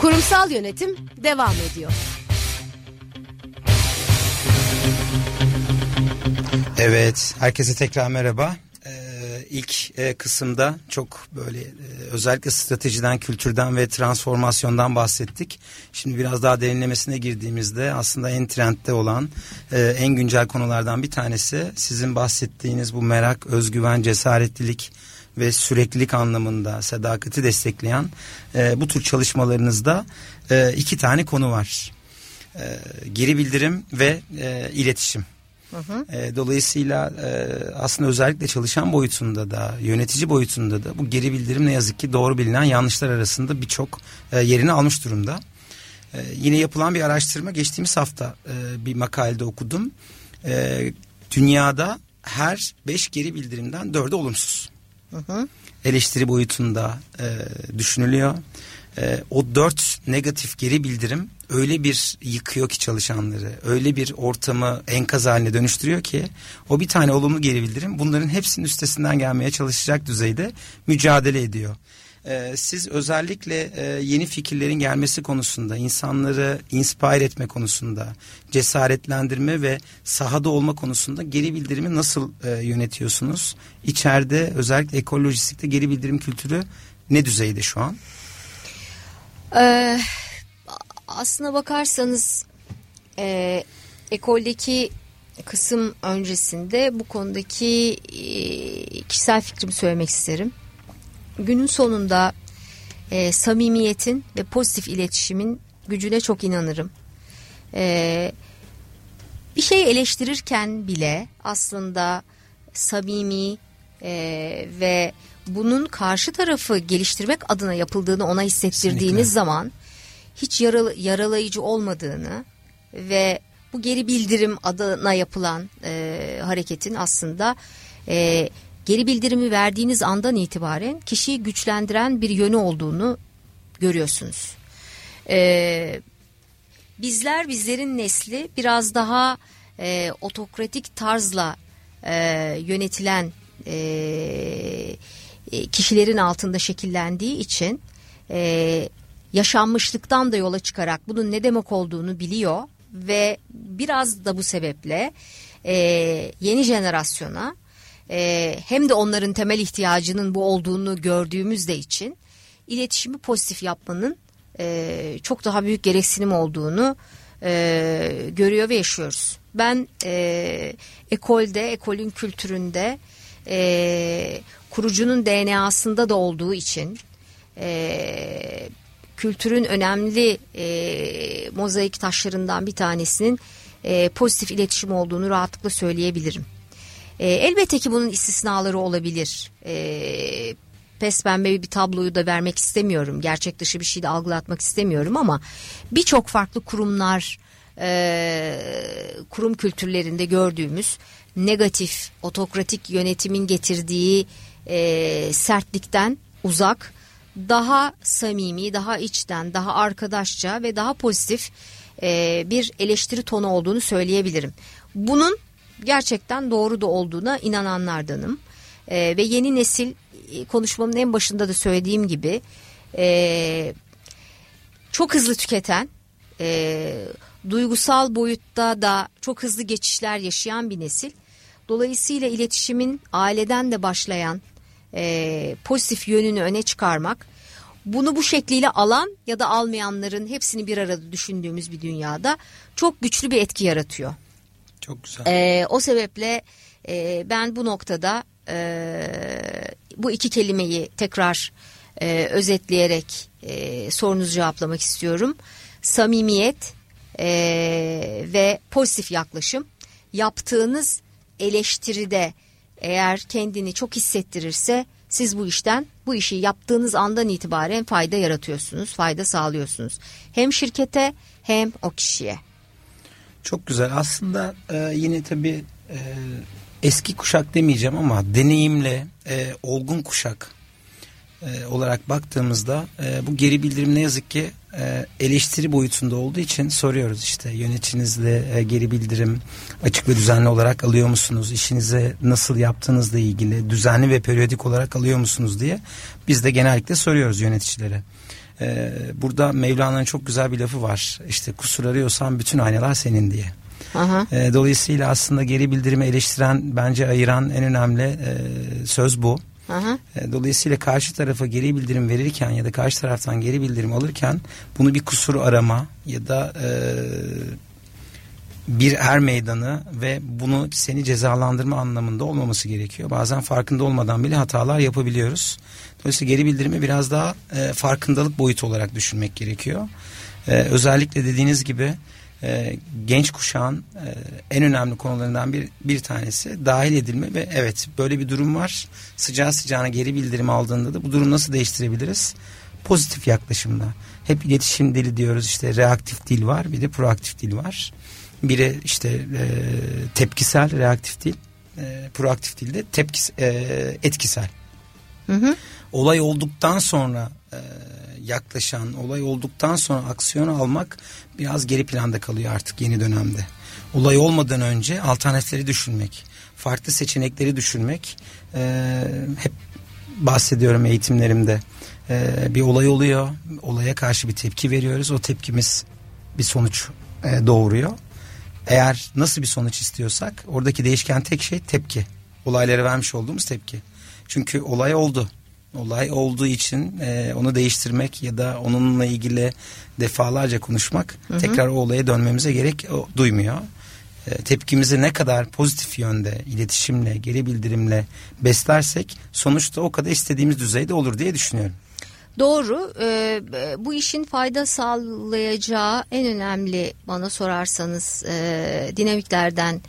Speaker 1: Kurumsal yönetim devam ediyor.
Speaker 3: Evet, herkese tekrar merhaba. İlk e, kısımda çok böyle e, özellikle stratejiden, kültürden ve transformasyondan bahsettik. Şimdi biraz daha derinlemesine girdiğimizde aslında en trendde olan e, en güncel konulardan bir tanesi sizin bahsettiğiniz bu merak, özgüven, cesaretlilik ve süreklilik anlamında sadakati destekleyen e, bu tür çalışmalarınızda e, iki tane konu var. E, geri bildirim ve e, iletişim. E, dolayısıyla e, aslında özellikle çalışan boyutunda da yönetici boyutunda da bu geri bildirim ne yazık ki doğru bilinen yanlışlar arasında birçok e, yerini almış durumda. E, yine yapılan bir araştırma geçtiğimiz hafta e, bir makalede okudum. E, dünyada her beş geri bildirimden dördü olumsuz. Hı hı. Eleştiri boyutunda e, düşünülüyor e, o dört negatif geri bildirim öyle bir yıkıyor ki çalışanları öyle bir ortamı enkaz haline dönüştürüyor ki o bir tane olumlu geri bildirim bunların hepsinin üstesinden gelmeye çalışacak düzeyde mücadele ediyor. Ee, siz özellikle e, yeni fikirlerin gelmesi konusunda, insanları inspire etme konusunda, cesaretlendirme ve sahada olma konusunda geri bildirimi nasıl e, yönetiyorsunuz? İçeride özellikle ekolojistikte geri bildirim kültürü ne düzeyde şu an?
Speaker 1: Ee, aslına bakarsanız e, ekoldeki kısım öncesinde bu konudaki e, kişisel fikrimi söylemek isterim. Günün sonunda e, samimiyetin ve pozitif iletişimin gücüne çok inanırım. E, bir şey eleştirirken bile aslında samimi e, ve bunun karşı tarafı geliştirmek adına yapıldığını ona hissettirdiğiniz Kesinlikle. zaman hiç yaralı, yaralayıcı olmadığını ve bu geri bildirim adına yapılan e, hareketin aslında e, geri bildirimi verdiğiniz andan itibaren kişiyi güçlendiren bir yönü olduğunu görüyorsunuz. E, bizler bizlerin nesli biraz daha e, otokratik tarzla e, yönetilen e, kişilerin altında şekillendiği için e, yaşanmışlıktan da yola çıkarak bunun ne demek olduğunu biliyor ve biraz da bu sebeple e, yeni jenerasyona e, hem de onların temel ihtiyacının bu olduğunu gördüğümüzde için iletişimi pozitif yapmanın e, çok daha büyük gereksinim olduğunu e, görüyor ve yaşıyoruz. Ben e, ekolde, ekolün kültüründe e, kurucunun DNA'sında da olduğu için e, kültürün önemli e, mozaik taşlarından bir tanesinin e, pozitif iletişim olduğunu rahatlıkla söyleyebilirim. E, elbette ki bunun istisnaları olabilir. E, pes pembe bir tabloyu da vermek istemiyorum. Gerçek dışı bir şey de algılatmak istemiyorum ama birçok farklı kurumlar e, kurum kültürlerinde gördüğümüz negatif otokratik yönetimin getirdiği e, sertlikten uzak daha samimi daha içten daha arkadaşça ve daha pozitif e, bir eleştiri tonu olduğunu söyleyebilirim. Bunun gerçekten doğru da olduğuna inananlardanım. E, ve yeni nesil e, konuşmamın en başında da söylediğim gibi e, çok hızlı tüketen e, duygusal boyutta da çok hızlı geçişler yaşayan bir nesil. Dolayısıyla iletişimin aileden de başlayan e, pozitif yönünü öne çıkarmak bunu bu şekliyle alan ya da almayanların hepsini bir arada düşündüğümüz bir dünyada çok güçlü bir etki yaratıyor.
Speaker 2: Çok güzel.
Speaker 1: E, o sebeple e, ben bu noktada e, bu iki kelimeyi tekrar e, özetleyerek e, sorunuzu cevaplamak istiyorum. Samimiyet e, ve pozitif yaklaşım yaptığınız eleştiride eğer kendini çok hissettirirse siz bu işten bu işi yaptığınız andan itibaren fayda yaratıyorsunuz, fayda sağlıyorsunuz. Hem şirkete hem o kişiye.
Speaker 2: Çok güzel. Aslında e, yine tabii e, eski kuşak demeyeceğim ama deneyimle e, olgun kuşak e, olarak baktığımızda e, bu geri bildirim ne yazık ki eleştiri boyutunda olduğu için soruyoruz işte yöneticinizle e, geri bildirim açık ve düzenli olarak alıyor musunuz? İşinize nasıl yaptığınızla ilgili düzenli ve periyodik olarak alıyor musunuz diye biz de genellikle soruyoruz yöneticilere. E, burada Mevlana'nın çok güzel bir lafı var işte kusur arıyorsan bütün aynalar senin diye. Aha. E, dolayısıyla aslında geri bildirimi eleştiren bence ayıran en önemli e, söz bu. Aha. E, dolayısıyla karşı tarafa geri bildirim verirken ya da karşı taraftan geri bildirim alırken bunu bir kusur arama ya da e, bir er meydanı ve bunu seni cezalandırma anlamında olmaması gerekiyor. Bazen farkında olmadan bile hatalar yapabiliyoruz. Dolayısıyla geri bildirimi biraz daha e, farkındalık boyutu olarak düşünmek gerekiyor. E, özellikle dediğiniz gibi e, genç kuşağın e, en önemli konularından bir, bir tanesi dahil edilme ve evet böyle bir durum var. Sıcağı sıcağına geri bildirim aldığında da bu durum nasıl değiştirebiliriz? Pozitif yaklaşımla. Hep iletişim dili diyoruz işte reaktif dil var bir de proaktif dil var. Biri işte e, tepkisel reaktif dil e, proaktif dil de tepkis, e, etkisel. Hı hı. Olay olduktan sonra e, yaklaşan olay olduktan sonra aksiyon almak biraz geri planda kalıyor artık yeni dönemde. Olay olmadan önce alternatifleri düşünmek, farklı seçenekleri düşünmek e, hep bahsediyorum eğitimlerimde. E, bir olay oluyor, olaya karşı bir tepki veriyoruz. O tepkimiz bir sonuç e, doğuruyor. Eğer nasıl bir sonuç istiyorsak oradaki değişken tek şey tepki. Olaylara vermiş olduğumuz tepki. Çünkü olay oldu olay olduğu için e, onu değiştirmek ya da onunla ilgili defalarca konuşmak hı hı. tekrar o olaya dönmemize gerek o, duymuyor. E, tepkimizi ne kadar pozitif yönde iletişimle geri bildirimle beslersek sonuçta o kadar istediğimiz düzeyde olur diye düşünüyorum.
Speaker 1: Doğru. Ee, bu işin fayda sağlayacağı en önemli bana sorarsanız e, dinamiklerden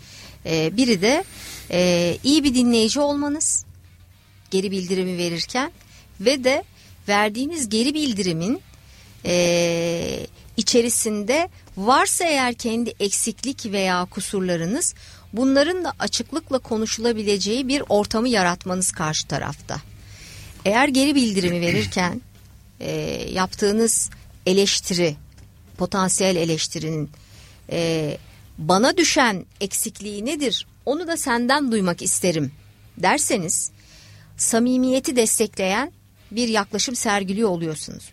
Speaker 1: e, biri de e, iyi bir dinleyici olmanız geri bildirimi verirken ve de verdiğiniz geri bildirimin e, içerisinde varsa eğer kendi eksiklik veya kusurlarınız bunların da açıklıkla konuşulabileceği bir ortamı yaratmanız karşı tarafta. Eğer geri bildirimi verirken e, yaptığınız eleştiri, potansiyel eleştirinin e, bana düşen eksikliği nedir onu da senden duymak isterim derseniz samimiyeti destekleyen bir yaklaşım sergiliyor oluyorsunuz.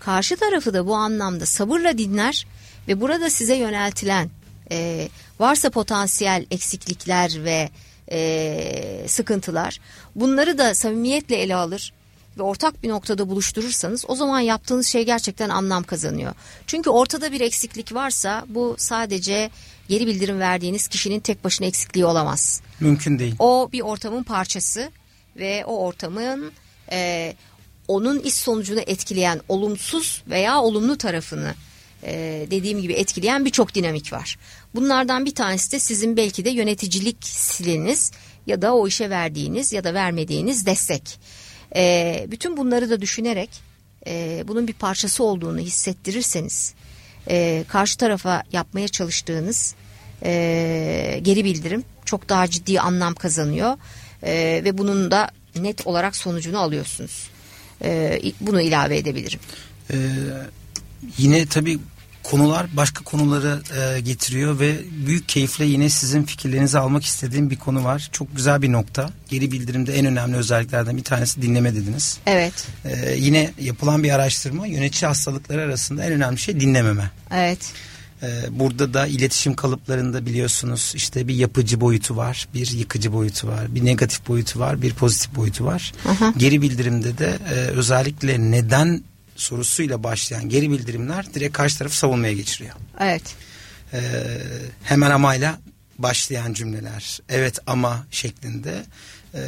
Speaker 1: Karşı tarafı da bu anlamda sabırla dinler ve burada size yöneltilen e, varsa potansiyel eksiklikler ve e, sıkıntılar bunları da samimiyetle ele alır ve ortak bir noktada buluşturursanız o zaman yaptığınız şey gerçekten anlam kazanıyor. Çünkü ortada bir eksiklik varsa bu sadece geri bildirim verdiğiniz kişinin tek başına eksikliği olamaz.
Speaker 2: Mümkün değil.
Speaker 1: O bir ortamın parçası ve o ortamın e, onun iş sonucunu etkileyen olumsuz veya olumlu tarafını e, dediğim gibi etkileyen birçok dinamik var. Bunlardan bir tanesi de sizin belki de yöneticilik stiliniz ya da o işe verdiğiniz ya da vermediğiniz destek. E, bütün bunları da düşünerek e, bunun bir parçası olduğunu hissettirirseniz e, karşı tarafa yapmaya çalıştığınız e, geri bildirim çok daha ciddi anlam kazanıyor e, ve bunun da net olarak sonucunu alıyorsunuz. E, bunu ilave edebilirim.
Speaker 2: Ee, yine tabii konular başka konuları e, getiriyor ve büyük keyifle yine sizin fikirlerinizi almak istediğim bir konu var. Çok güzel bir nokta. Geri bildirimde en önemli özelliklerden bir tanesi dinleme dediniz.
Speaker 1: Evet.
Speaker 2: Ee, yine yapılan bir araştırma yönetici hastalıkları arasında en önemli şey dinlememe.
Speaker 1: Evet.
Speaker 2: Ee, burada da iletişim kalıplarında biliyorsunuz işte bir yapıcı boyutu var, bir yıkıcı boyutu var, bir negatif boyutu var, bir pozitif boyutu var.
Speaker 1: Aha.
Speaker 2: Geri bildirimde de e, özellikle neden sorusuyla başlayan geri bildirimler direkt karşı tarafı savunmaya geçiriyor.
Speaker 1: Evet.
Speaker 2: Ee, hemen amayla başlayan cümleler, evet ama şeklinde e,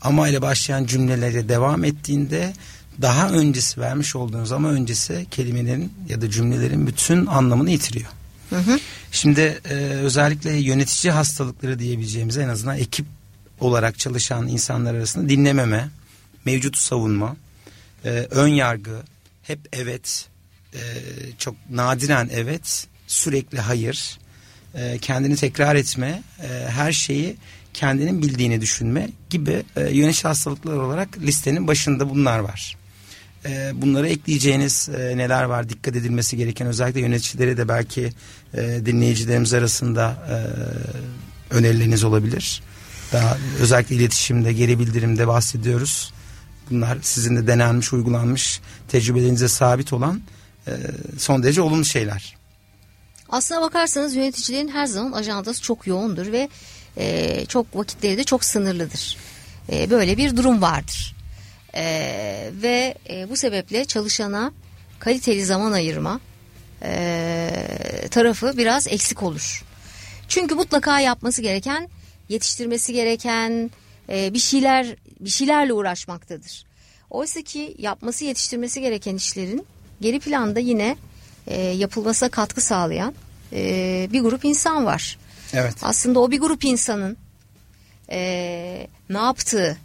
Speaker 2: ama ile başlayan cümlelere devam ettiğinde daha öncesi vermiş olduğunuz ama öncesi kelimelerin ya da cümlelerin bütün anlamını yitiriyor.
Speaker 1: Hı hı.
Speaker 2: Şimdi e, özellikle yönetici hastalıkları diyebileceğimiz en azından ekip olarak çalışan insanlar arasında dinlememe, mevcut savunma, e, ön yargı, hep evet, e, çok nadiren evet, sürekli hayır, e, kendini tekrar etme, e, her şeyi kendinin bildiğini düşünme gibi e, yönetici hastalıkları olarak listenin başında bunlar var. E, bunları ekleyeceğiniz e, neler var dikkat edilmesi gereken özellikle yöneticilere de belki e, dinleyicilerimiz arasında e, önerileriniz olabilir. Daha özellikle iletişimde geri bildirimde bahsediyoruz. Bunlar sizin de denenmiş uygulanmış tecrübelerinize sabit olan e, son derece olumlu şeyler.
Speaker 1: Aslına bakarsanız yöneticilerin her zaman ajandası çok yoğundur ve e, çok vakitleri de çok sınırlıdır. E, böyle bir durum vardır. E, ve e, bu sebeple çalışana kaliteli zaman ayırma e, tarafı biraz eksik olur. Çünkü mutlaka yapması gereken, yetiştirmesi gereken e, bir şeyler bir şeylerle uğraşmaktadır. Oysa ki yapması yetiştirmesi gereken işlerin geri planda yine e, yapılmasına katkı sağlayan e, bir grup insan var.
Speaker 2: Evet.
Speaker 1: Aslında o bir grup insanın e, ne yaptığı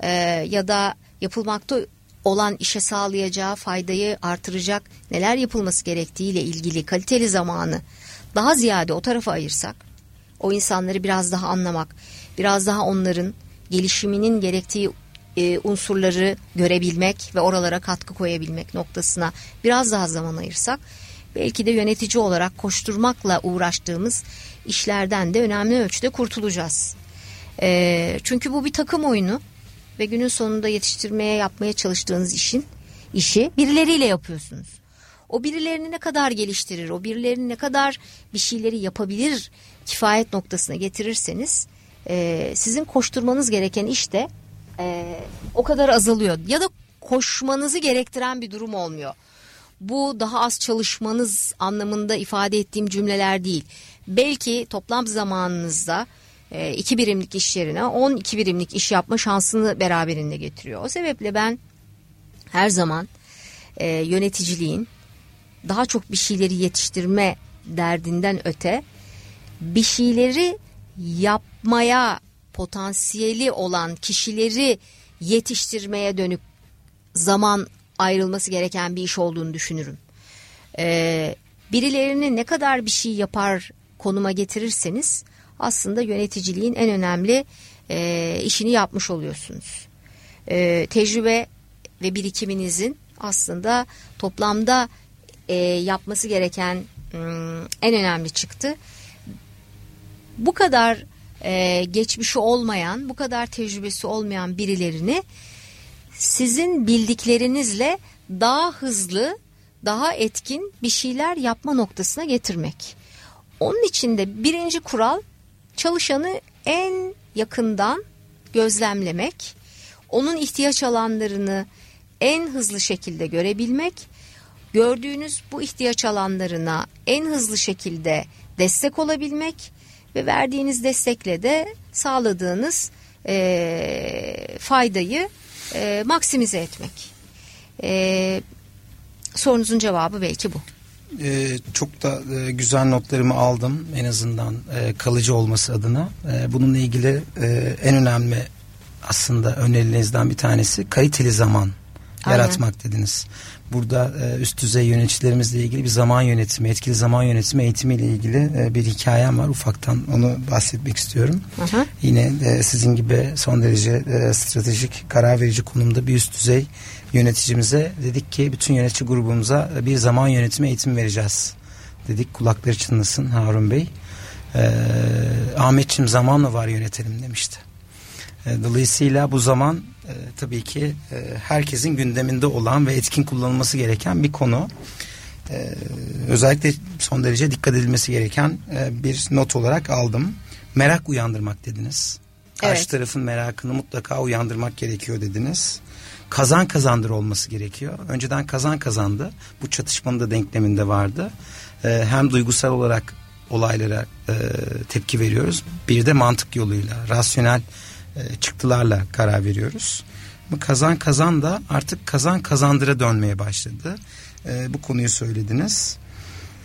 Speaker 1: e, ya da yapılmakta olan işe sağlayacağı faydayı artıracak neler yapılması gerektiğiyle ilgili kaliteli zamanı daha ziyade o tarafa ayırsak, o insanları biraz daha anlamak, biraz daha onların gelişiminin gerektiği e, unsurları görebilmek ve oralara katkı koyabilmek noktasına biraz daha zaman ayırsak, belki de yönetici olarak koşturmakla uğraştığımız işlerden de önemli ölçüde kurtulacağız. E, çünkü bu bir takım oyunu ve günün sonunda yetiştirmeye yapmaya çalıştığınız işin işi birileriyle yapıyorsunuz. O birilerini ne kadar geliştirir, o birilerini ne kadar bir şeyleri yapabilir kifayet noktasına getirirseniz e, sizin koşturmanız gereken iş de e, o kadar azalıyor. Ya da koşmanızı gerektiren bir durum olmuyor. Bu daha az çalışmanız anlamında ifade ettiğim cümleler değil. Belki toplam zamanınızda e, birimlik iş yerine 12 birimlik iş yapma şansını beraberinde getiriyor. O sebeple ben her zaman e, yöneticiliğin daha çok bir şeyleri yetiştirme derdinden öte bir şeyleri yapmaya potansiyeli olan kişileri yetiştirmeye dönük zaman ayrılması gereken bir iş olduğunu düşünürüm. Ee, birilerini ne kadar bir şey yapar konuma getirirseniz aslında yöneticiliğin en önemli e, işini yapmış oluyorsunuz. E, tecrübe ve birikiminizin aslında toplamda e, yapması gereken m, en önemli çıktı. Bu kadar e, geçmişi olmayan, bu kadar tecrübesi olmayan birilerini sizin bildiklerinizle daha hızlı, daha etkin bir şeyler yapma noktasına getirmek. Onun için de birinci kural çalışanı en yakından gözlemlemek, onun ihtiyaç alanlarını en hızlı şekilde görebilmek, gördüğünüz bu ihtiyaç alanlarına en hızlı şekilde destek olabilmek ve verdiğiniz destekle de sağladığınız e, faydayı e, maksimize etmek. E, sorunuzun cevabı belki bu.
Speaker 2: Ee, çok da e, güzel notlarımı aldım en azından e, kalıcı olması adına. E, bununla ilgili e, en önemli aslında önerilerinizden bir tanesi kaliteli zaman Aynen. yaratmak dediniz. Burada e, üst düzey yöneticilerimizle ilgili bir zaman yönetimi, etkili zaman yönetimi eğitimiyle ilgili e, bir hikayem var. Ufaktan onu bahsetmek istiyorum. Hı. Yine e, sizin gibi son derece e, stratejik, karar verici konumda bir üst düzey yöneticimize dedik ki bütün yönetici grubumuza bir zaman yönetimi eğitimi vereceğiz. Dedik kulakları çınlasın Harun Bey. E, Ahmetçim zamanla var yönetelim demişti. E, dolayısıyla bu zaman e, tabii ki e, herkesin gündeminde olan ve etkin kullanılması gereken bir konu. E, özellikle son derece dikkat edilmesi gereken e, bir not olarak aldım. Merak uyandırmak dediniz. Karşı evet. tarafın merakını mutlaka uyandırmak gerekiyor dediniz. Kazan kazandır olması gerekiyor. Önceden kazan kazandı. Bu çatışmanın da denkleminde vardı. E, hem duygusal olarak olaylara e, tepki veriyoruz. Bir de mantık yoluyla, rasyonel e, çıktılarla karar veriyoruz. Bu kazan kazan da artık kazan kazandıra dönmeye başladı. E, bu konuyu söylediniz.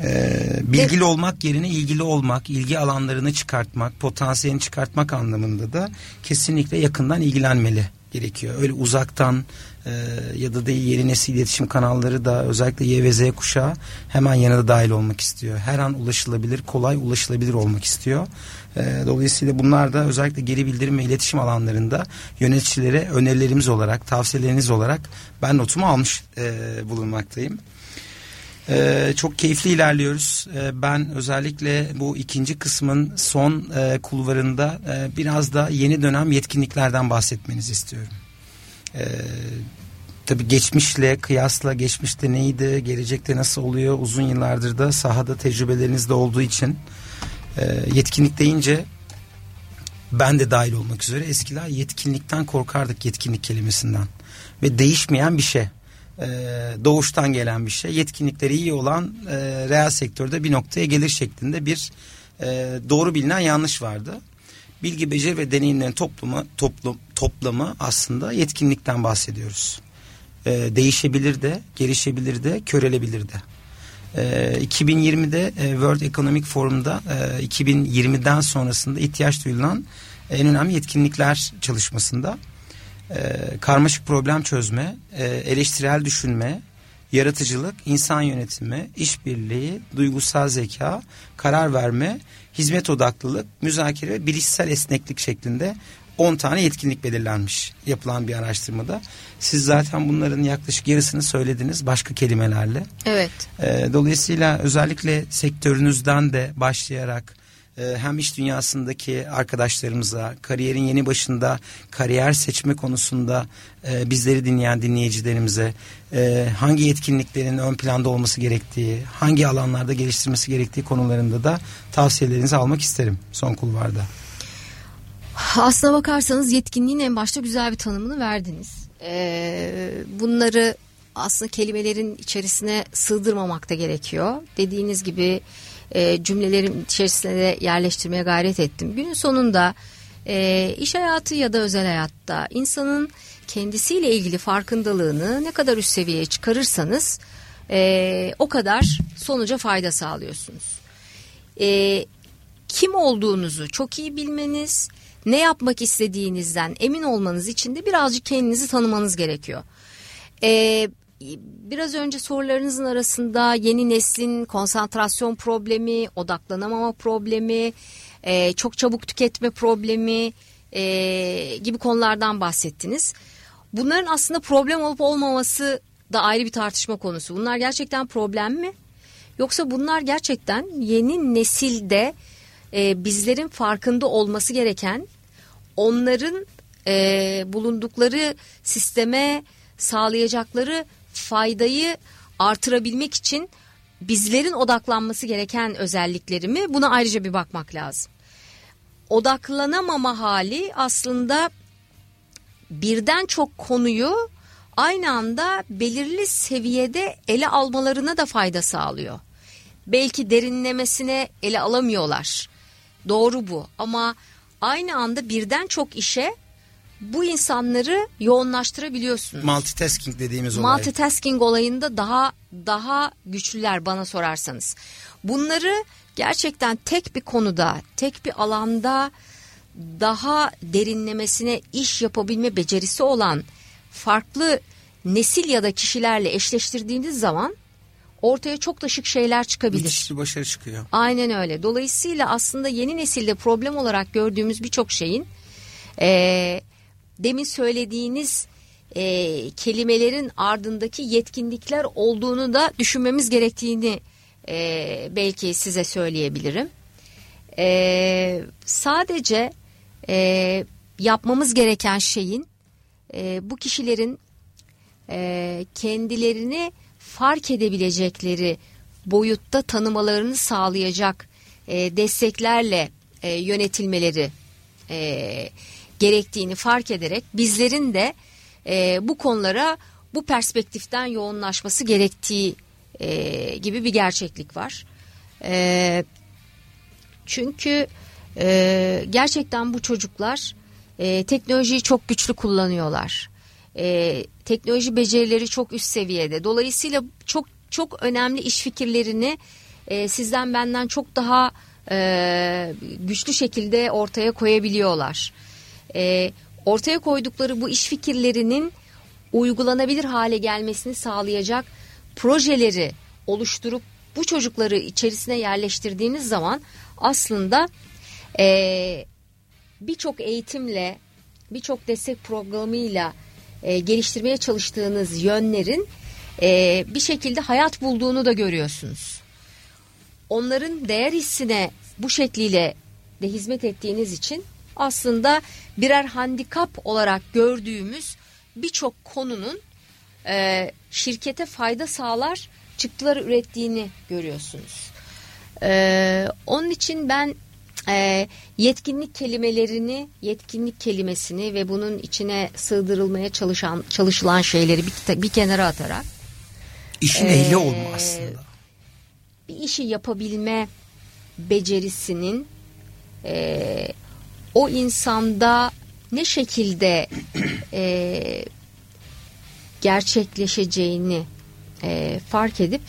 Speaker 2: E, bilgili olmak yerine ilgili olmak, ilgi alanlarını çıkartmak, potansiyelini çıkartmak anlamında da kesinlikle yakından ilgilenmeli gerekiyor. Öyle uzaktan e, ya da değil yeni nesil iletişim kanalları da özellikle Y ve Z kuşağı hemen yanında dahil olmak istiyor. Her an ulaşılabilir, kolay ulaşılabilir olmak istiyor. E, dolayısıyla bunlar da özellikle geri bildirim ve iletişim alanlarında yöneticilere önerilerimiz olarak, tavsiyeleriniz olarak ben notumu almış e, bulunmaktayım. Ee, çok keyifli ilerliyoruz. Ee, ben özellikle bu ikinci kısmın son e, kulvarında e, biraz da yeni dönem yetkinliklerden bahsetmenizi istiyorum. Ee, tabii geçmişle kıyasla geçmişte neydi, gelecekte nasıl oluyor uzun yıllardır da sahada tecrübeleriniz de olduğu için e, yetkinlik deyince ben de dahil olmak üzere eskiler yetkinlikten korkardık yetkinlik kelimesinden ve değişmeyen bir şey e, doğuştan gelen bir şey. Yetkinlikleri iyi olan e, reel sektörde bir noktaya gelir şeklinde bir e, doğru bilinen yanlış vardı. Bilgi, beceri ve deneyimlerin toplumu, toplum, toplamı aslında yetkinlikten bahsediyoruz. E, değişebilir de, gelişebilir de, körelebilir de. E, 2020'de e, World Economic Forum'da e, 2020'den sonrasında ihtiyaç duyulan en önemli yetkinlikler çalışmasında e, karmaşık problem çözme, e, eleştirel düşünme, yaratıcılık, insan yönetimi, işbirliği, duygusal zeka, karar verme, hizmet odaklılık, müzakere ve bilişsel esneklik şeklinde 10 tane yetkinlik belirlenmiş yapılan bir araştırmada. Siz zaten bunların yaklaşık yarısını söylediniz başka kelimelerle.
Speaker 1: Evet.
Speaker 2: E, dolayısıyla özellikle sektörünüzden de başlayarak hem iş dünyasındaki arkadaşlarımıza, kariyerin yeni başında kariyer seçme konusunda e, bizleri dinleyen dinleyicilerimize e, hangi yetkinliklerin ön planda olması gerektiği, hangi alanlarda geliştirmesi gerektiği konularında da tavsiyelerinizi almak isterim son kulvarda.
Speaker 1: Aslına bakarsanız yetkinliğin en başta güzel bir tanımını verdiniz. Ee, bunları aslında kelimelerin içerisine sığdırmamak da gerekiyor. Dediğiniz gibi e, cümlelerin içerisine de yerleştirmeye gayret ettim. Günün sonunda e, iş hayatı ya da özel hayatta insanın kendisiyle ilgili farkındalığını ne kadar üst seviyeye çıkarırsanız e, o kadar sonuca fayda sağlıyorsunuz. E, kim olduğunuzu çok iyi bilmeniz, ne yapmak istediğinizden emin olmanız için de birazcık kendinizi tanımanız gerekiyor. E, biraz önce sorularınızın arasında yeni neslin konsantrasyon problemi, odaklanamama problemi, e, çok çabuk tüketme problemi e, gibi konulardan bahsettiniz. Bunların aslında problem olup olmaması da ayrı bir tartışma konusu. Bunlar gerçekten problem mi? Yoksa bunlar gerçekten yeni nesilde e, bizlerin farkında olması gereken onların bulundukları sisteme sağlayacakları faydayı artırabilmek için bizlerin odaklanması gereken özellikleri mi? Buna ayrıca bir bakmak lazım. Odaklanamama hali aslında birden çok konuyu aynı anda belirli seviyede ele almalarına da fayda sağlıyor. Belki derinlemesine ele alamıyorlar. Doğru bu ama aynı anda birden çok işe bu insanları yoğunlaştırabiliyorsunuz.
Speaker 2: Multitasking dediğimiz olay.
Speaker 1: Multitasking olayında daha daha güçlüler bana sorarsanız. Bunları gerçekten tek bir konuda, tek bir alanda daha derinlemesine iş yapabilme becerisi olan farklı nesil ya da kişilerle eşleştirdiğiniz zaman ortaya çok da şık şeyler çıkabilir.
Speaker 2: Müthiş bir başarı çıkıyor.
Speaker 1: Aynen öyle. Dolayısıyla aslında yeni nesilde problem olarak gördüğümüz birçok şeyin e, demin söylediğiniz e, kelimelerin ardındaki yetkinlikler olduğunu da düşünmemiz gerektiğini e, belki size söyleyebilirim. E, sadece e, yapmamız gereken şeyin e, bu kişilerin e, kendilerini fark edebilecekleri boyutta tanımalarını sağlayacak e, desteklerle e, yönetilmeleri e, gerektiğini fark ederek bizlerin de e, bu konulara bu perspektiften yoğunlaşması gerektiği e, gibi bir gerçeklik var. E, çünkü e, gerçekten bu çocuklar e, teknolojiyi çok güçlü kullanıyorlar. E, teknoloji becerileri çok üst seviyede. Dolayısıyla çok çok önemli iş fikirlerini e, sizden benden çok daha e, güçlü şekilde ortaya koyabiliyorlar. E, ortaya koydukları bu iş fikirlerinin uygulanabilir hale gelmesini sağlayacak projeleri oluşturup bu çocukları içerisine yerleştirdiğiniz zaman aslında e, birçok eğitimle birçok destek programıyla e, geliştirmeye çalıştığınız yönlerin e, bir şekilde hayat bulduğunu da görüyorsunuz. Onların değer hissine bu şekliyle de hizmet ettiğiniz için aslında birer handikap olarak gördüğümüz birçok konunun e, şirkete fayda sağlar çıktıları ürettiğini görüyorsunuz. E, onun için ben e, yetkinlik kelimelerini, yetkinlik kelimesini ve bunun içine sığdırılmaya çalışan çalışılan şeyleri bir, bir kenara atarak
Speaker 2: işin e, ehli olma aslında.
Speaker 1: Bir işi yapabilme becerisinin e, o insanda ne şekilde e, gerçekleşeceğini e, fark edip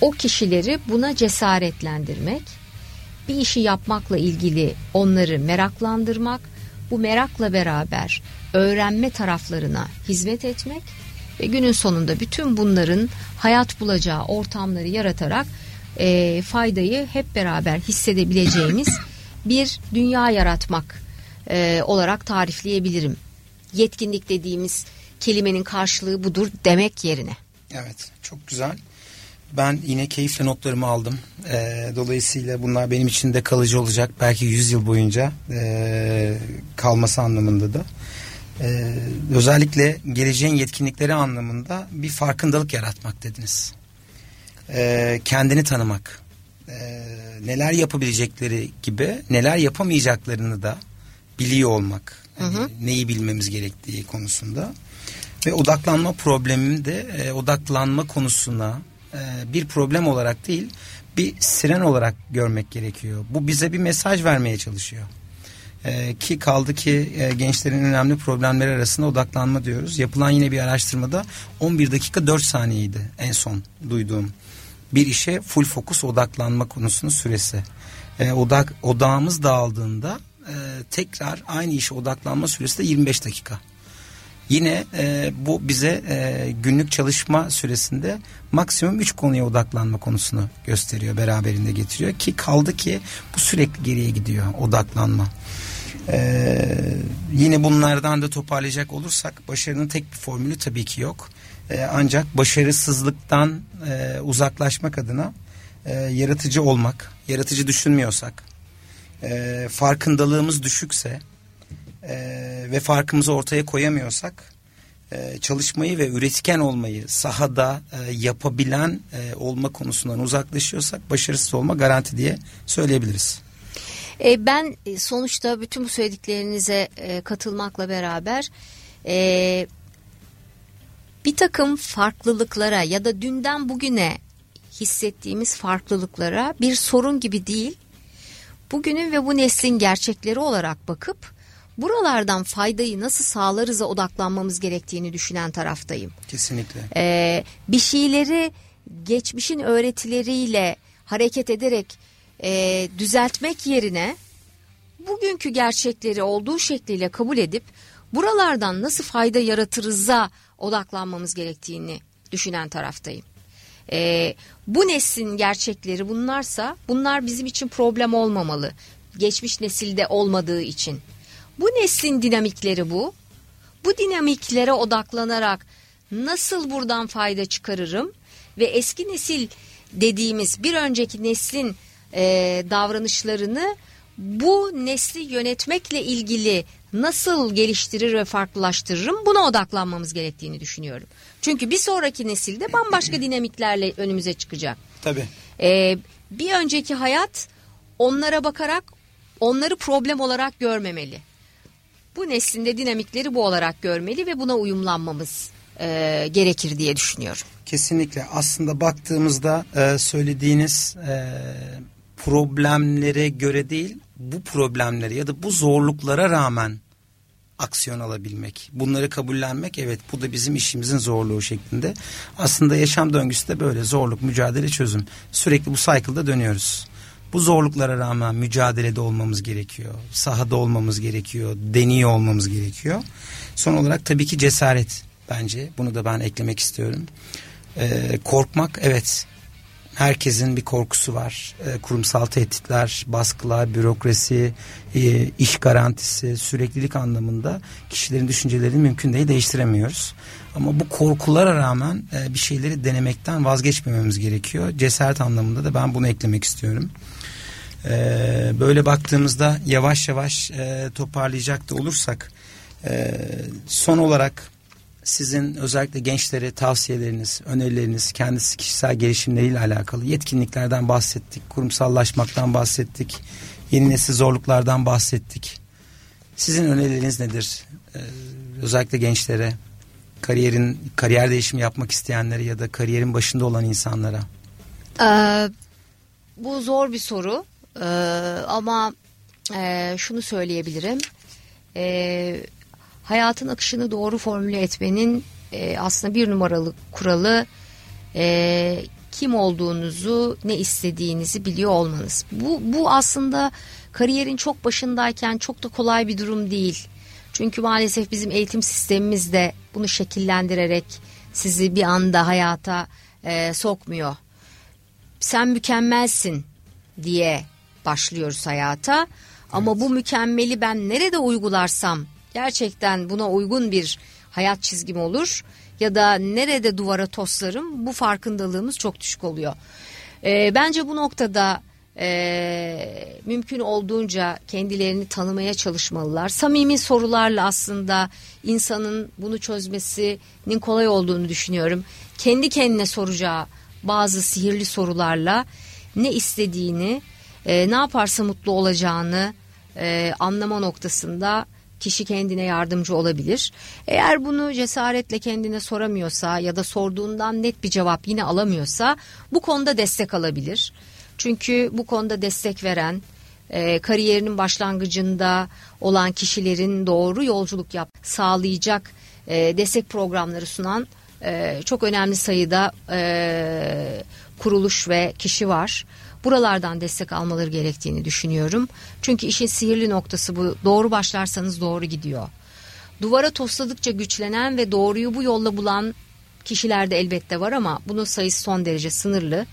Speaker 1: o kişileri buna cesaretlendirmek, bir işi yapmakla ilgili onları meraklandırmak, bu merakla beraber öğrenme taraflarına hizmet etmek ve günün sonunda bütün bunların hayat bulacağı ortamları yaratarak e, faydayı hep beraber hissedebileceğimiz bir dünya yaratmak e, olarak tarifleyebilirim. Yetkinlik dediğimiz kelimenin karşılığı budur demek yerine.
Speaker 2: Evet çok güzel. Ben yine keyifle notlarımı aldım. E, dolayısıyla bunlar benim için de kalıcı olacak. Belki 100 yıl boyunca e, kalması anlamında da. E, özellikle geleceğin yetkinlikleri anlamında bir farkındalık yaratmak dediniz. E, kendini tanımak. E, neler yapabilecekleri gibi neler yapamayacaklarını da biliyor olmak. Yani hı hı. Neyi bilmemiz gerektiği konusunda. Ve odaklanma problemim de e, odaklanma konusuna e, bir problem olarak değil bir siren olarak görmek gerekiyor. Bu bize bir mesaj vermeye çalışıyor. E, ki kaldı ki e, gençlerin önemli problemleri arasında odaklanma diyoruz. Yapılan yine bir araştırmada 11 dakika 4 saniyeydi en son duyduğum. Bir işe full fokus odaklanma konusunun süresi. E, odak odağımız dağıldığında e, tekrar aynı işe odaklanma süresi de 25 dakika. Yine e, bu bize e, günlük çalışma süresinde maksimum 3 konuya odaklanma konusunu gösteriyor, beraberinde getiriyor ki kaldı ki bu sürekli geriye gidiyor odaklanma. Ee, yine bunlardan da toparlayacak olursak başarının tek bir formülü tabii ki yok. Ee, ancak başarısızlıktan e, uzaklaşmak adına e, yaratıcı olmak, yaratıcı düşünmüyorsak, e, farkındalığımız düşükse e, ve farkımızı ortaya koyamıyorsak e, çalışmayı ve üretken olmayı sahada e, yapabilen e, olma konusundan uzaklaşıyorsak başarısız olma garanti diye söyleyebiliriz.
Speaker 1: E, ben e, sonuçta bütün bu söylediklerinize e, katılmakla beraber e, bir takım farklılıklara ya da dünden bugüne hissettiğimiz farklılıklara bir sorun gibi değil, bugünün ve bu neslin gerçekleri olarak bakıp buralardan faydayı nasıl sağlarız'a odaklanmamız gerektiğini düşünen taraftayım.
Speaker 2: Kesinlikle.
Speaker 1: Ee, bir şeyleri geçmişin öğretileriyle hareket ederek e, düzeltmek yerine bugünkü gerçekleri olduğu şekliyle kabul edip buralardan nasıl fayda yaratırız'a odaklanmamız gerektiğini düşünen taraftayım. Ee, bu neslin gerçekleri bunlarsa bunlar bizim için problem olmamalı. Geçmiş nesilde olmadığı için. Bu neslin dinamikleri bu. Bu dinamiklere odaklanarak nasıl buradan fayda çıkarırım ve eski nesil dediğimiz bir önceki neslin e, davranışlarını bu nesli yönetmekle ilgili nasıl geliştirir ve farklılaştırırım buna odaklanmamız gerektiğini düşünüyorum. Çünkü bir sonraki nesilde bambaşka dinamiklerle önümüze çıkacak.
Speaker 2: Tabii.
Speaker 1: Ee, bir önceki hayat onlara bakarak onları problem olarak görmemeli. Bu neslinde dinamikleri bu olarak görmeli ve buna uyumlanmamız e, gerekir diye düşünüyorum.
Speaker 2: Kesinlikle aslında baktığımızda e, söylediğiniz e, problemlere göre değil bu problemlere ya da bu zorluklara rağmen aksiyon alabilmek. Bunları kabullenmek evet bu da bizim işimizin zorluğu şeklinde. Aslında yaşam döngüsü de böyle zorluk, mücadele, çözüm. Sürekli bu cycle'da dönüyoruz. Bu zorluklara rağmen mücadelede olmamız gerekiyor. Sahada olmamız gerekiyor. Deniyor olmamız gerekiyor. Son olarak tabii ki cesaret bence. Bunu da ben eklemek istiyorum. Ee, korkmak evet herkesin bir korkusu var. E, kurumsal tehditler, baskılar, bürokrasi, e, iş garantisi, süreklilik anlamında kişilerin düşüncelerini mümkün değil değiştiremiyoruz. Ama bu korkulara rağmen e, bir şeyleri denemekten vazgeçmememiz gerekiyor. Cesaret anlamında da ben bunu eklemek istiyorum. Böyle baktığımızda yavaş yavaş toparlayacak da olursak son olarak sizin özellikle gençlere tavsiyeleriniz, önerileriniz, kendisi kişisel gelişimleriyle alakalı yetkinliklerden bahsettik, kurumsallaşmaktan bahsettik, yeni nesil zorluklardan bahsettik. Sizin önerileriniz nedir? Ee, özellikle gençlere, kariyerin kariyer değişimi yapmak isteyenlere ya da kariyerin başında olan insanlara.
Speaker 1: Ee, bu zor bir soru ee, ama e, şunu söyleyebilirim. Ee, hayatın akışını doğru formüle etmenin e, aslında bir numaralı kuralı e, kim olduğunuzu ne istediğinizi biliyor olmanız. Bu, bu aslında kariyerin çok başındayken çok da kolay bir durum değil. Çünkü maalesef bizim eğitim sistemimiz de bunu şekillendirerek sizi bir anda hayata e, sokmuyor. Sen mükemmelsin diye başlıyoruz hayata. Ama bu mükemmeli ben nerede uygularsam gerçekten buna uygun bir hayat çizgim olur ya da nerede duvara toslarım bu farkındalığımız çok düşük oluyor. E, bence bu noktada e, mümkün olduğunca kendilerini tanımaya çalışmalılar. Samimi sorularla aslında insanın bunu çözmesinin kolay olduğunu düşünüyorum. Kendi kendine soracağı bazı sihirli sorularla ne istediğini, e, ne yaparsa mutlu olacağını e, anlama noktasında kişi kendine yardımcı olabilir. Eğer bunu cesaretle kendine soramıyorsa ya da sorduğundan net bir cevap yine alamıyorsa bu konuda destek alabilir. Çünkü bu konuda destek veren e, kariyerinin başlangıcında olan kişilerin doğru yolculuk yap sağlayacak e, destek programları sunan e, çok önemli sayıda kuruluş ve kişi var buralardan destek almaları gerektiğini düşünüyorum. Çünkü işin sihirli noktası bu. Doğru başlarsanız doğru gidiyor. Duvara tosladıkça güçlenen ve doğruyu bu yolla bulan kişiler de elbette var ama bunun sayısı son derece sınırlı.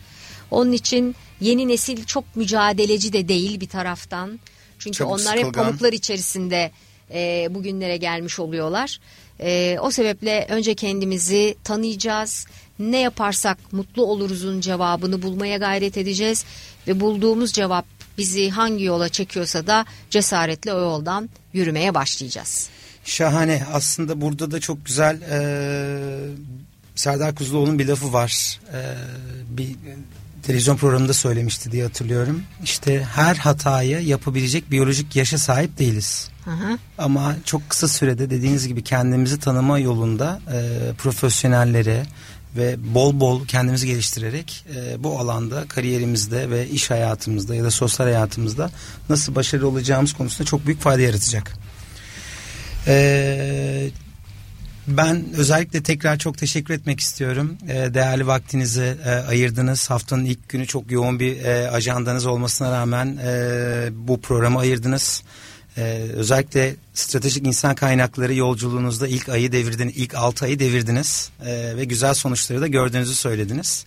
Speaker 1: Onun için yeni nesil çok mücadeleci de değil bir taraftan. Çünkü çok onlar sıkılgan. hep pamuklar içerisinde e, bugünlere gelmiş oluyorlar. E, o sebeple önce kendimizi tanıyacağız ne yaparsak mutlu oluruzun cevabını bulmaya gayret edeceğiz ve bulduğumuz cevap bizi hangi yola çekiyorsa da cesaretle o yoldan yürümeye başlayacağız.
Speaker 2: Şahane. Aslında burada da çok güzel e, Serdar Kuzuloğlu'nun bir lafı var. E, bir televizyon programında söylemişti diye hatırlıyorum. İşte her hatayı yapabilecek biyolojik yaşa sahip değiliz. Hı hı. Ama çok kısa sürede dediğiniz gibi kendimizi tanıma yolunda e, profesyonellere ve bol bol kendimizi geliştirerek e, bu alanda kariyerimizde ve iş hayatımızda ya da sosyal hayatımızda nasıl başarılı olacağımız konusunda çok büyük fayda yaratacak. Eee ben özellikle tekrar çok teşekkür etmek istiyorum. E, değerli vaktinizi e, ayırdınız. Haftanın ilk günü çok yoğun bir e, ajandanız olmasına rağmen e, bu programı ayırdınız. E, özellikle stratejik insan kaynakları yolculuğunuzda ilk ayı devirdiniz, ilk altı ayı devirdiniz e, ve güzel sonuçları da gördüğünüzü söylediniz.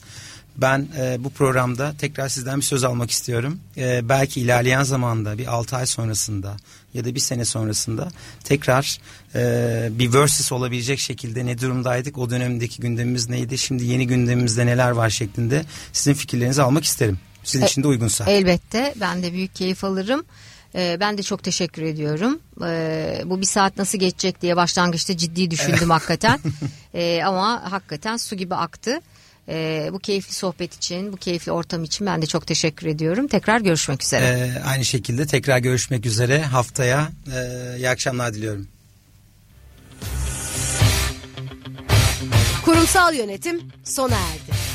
Speaker 2: Ben e, bu programda tekrar sizden bir söz almak istiyorum. E, belki ilerleyen zamanda bir 6 ay sonrasında ya da bir sene sonrasında tekrar e, bir versus olabilecek şekilde ne durumdaydık, o dönemdeki gündemimiz neydi, şimdi yeni gündemimizde neler var şeklinde sizin fikirlerinizi almak isterim. Sizin e, için de uygunsa.
Speaker 1: Elbette ben de büyük keyif alırım. E, ben de çok teşekkür ediyorum. E, bu bir saat nasıl geçecek diye başlangıçta ciddi düşündüm hakikaten. E, ama hakikaten su gibi aktı. E, bu keyifli sohbet için, bu keyifli ortam için ben de çok teşekkür ediyorum. Tekrar görüşmek üzere.
Speaker 2: E, aynı şekilde tekrar görüşmek üzere. Haftaya e, iyi akşamlar diliyorum.
Speaker 4: Kurumsal yönetim sona erdi.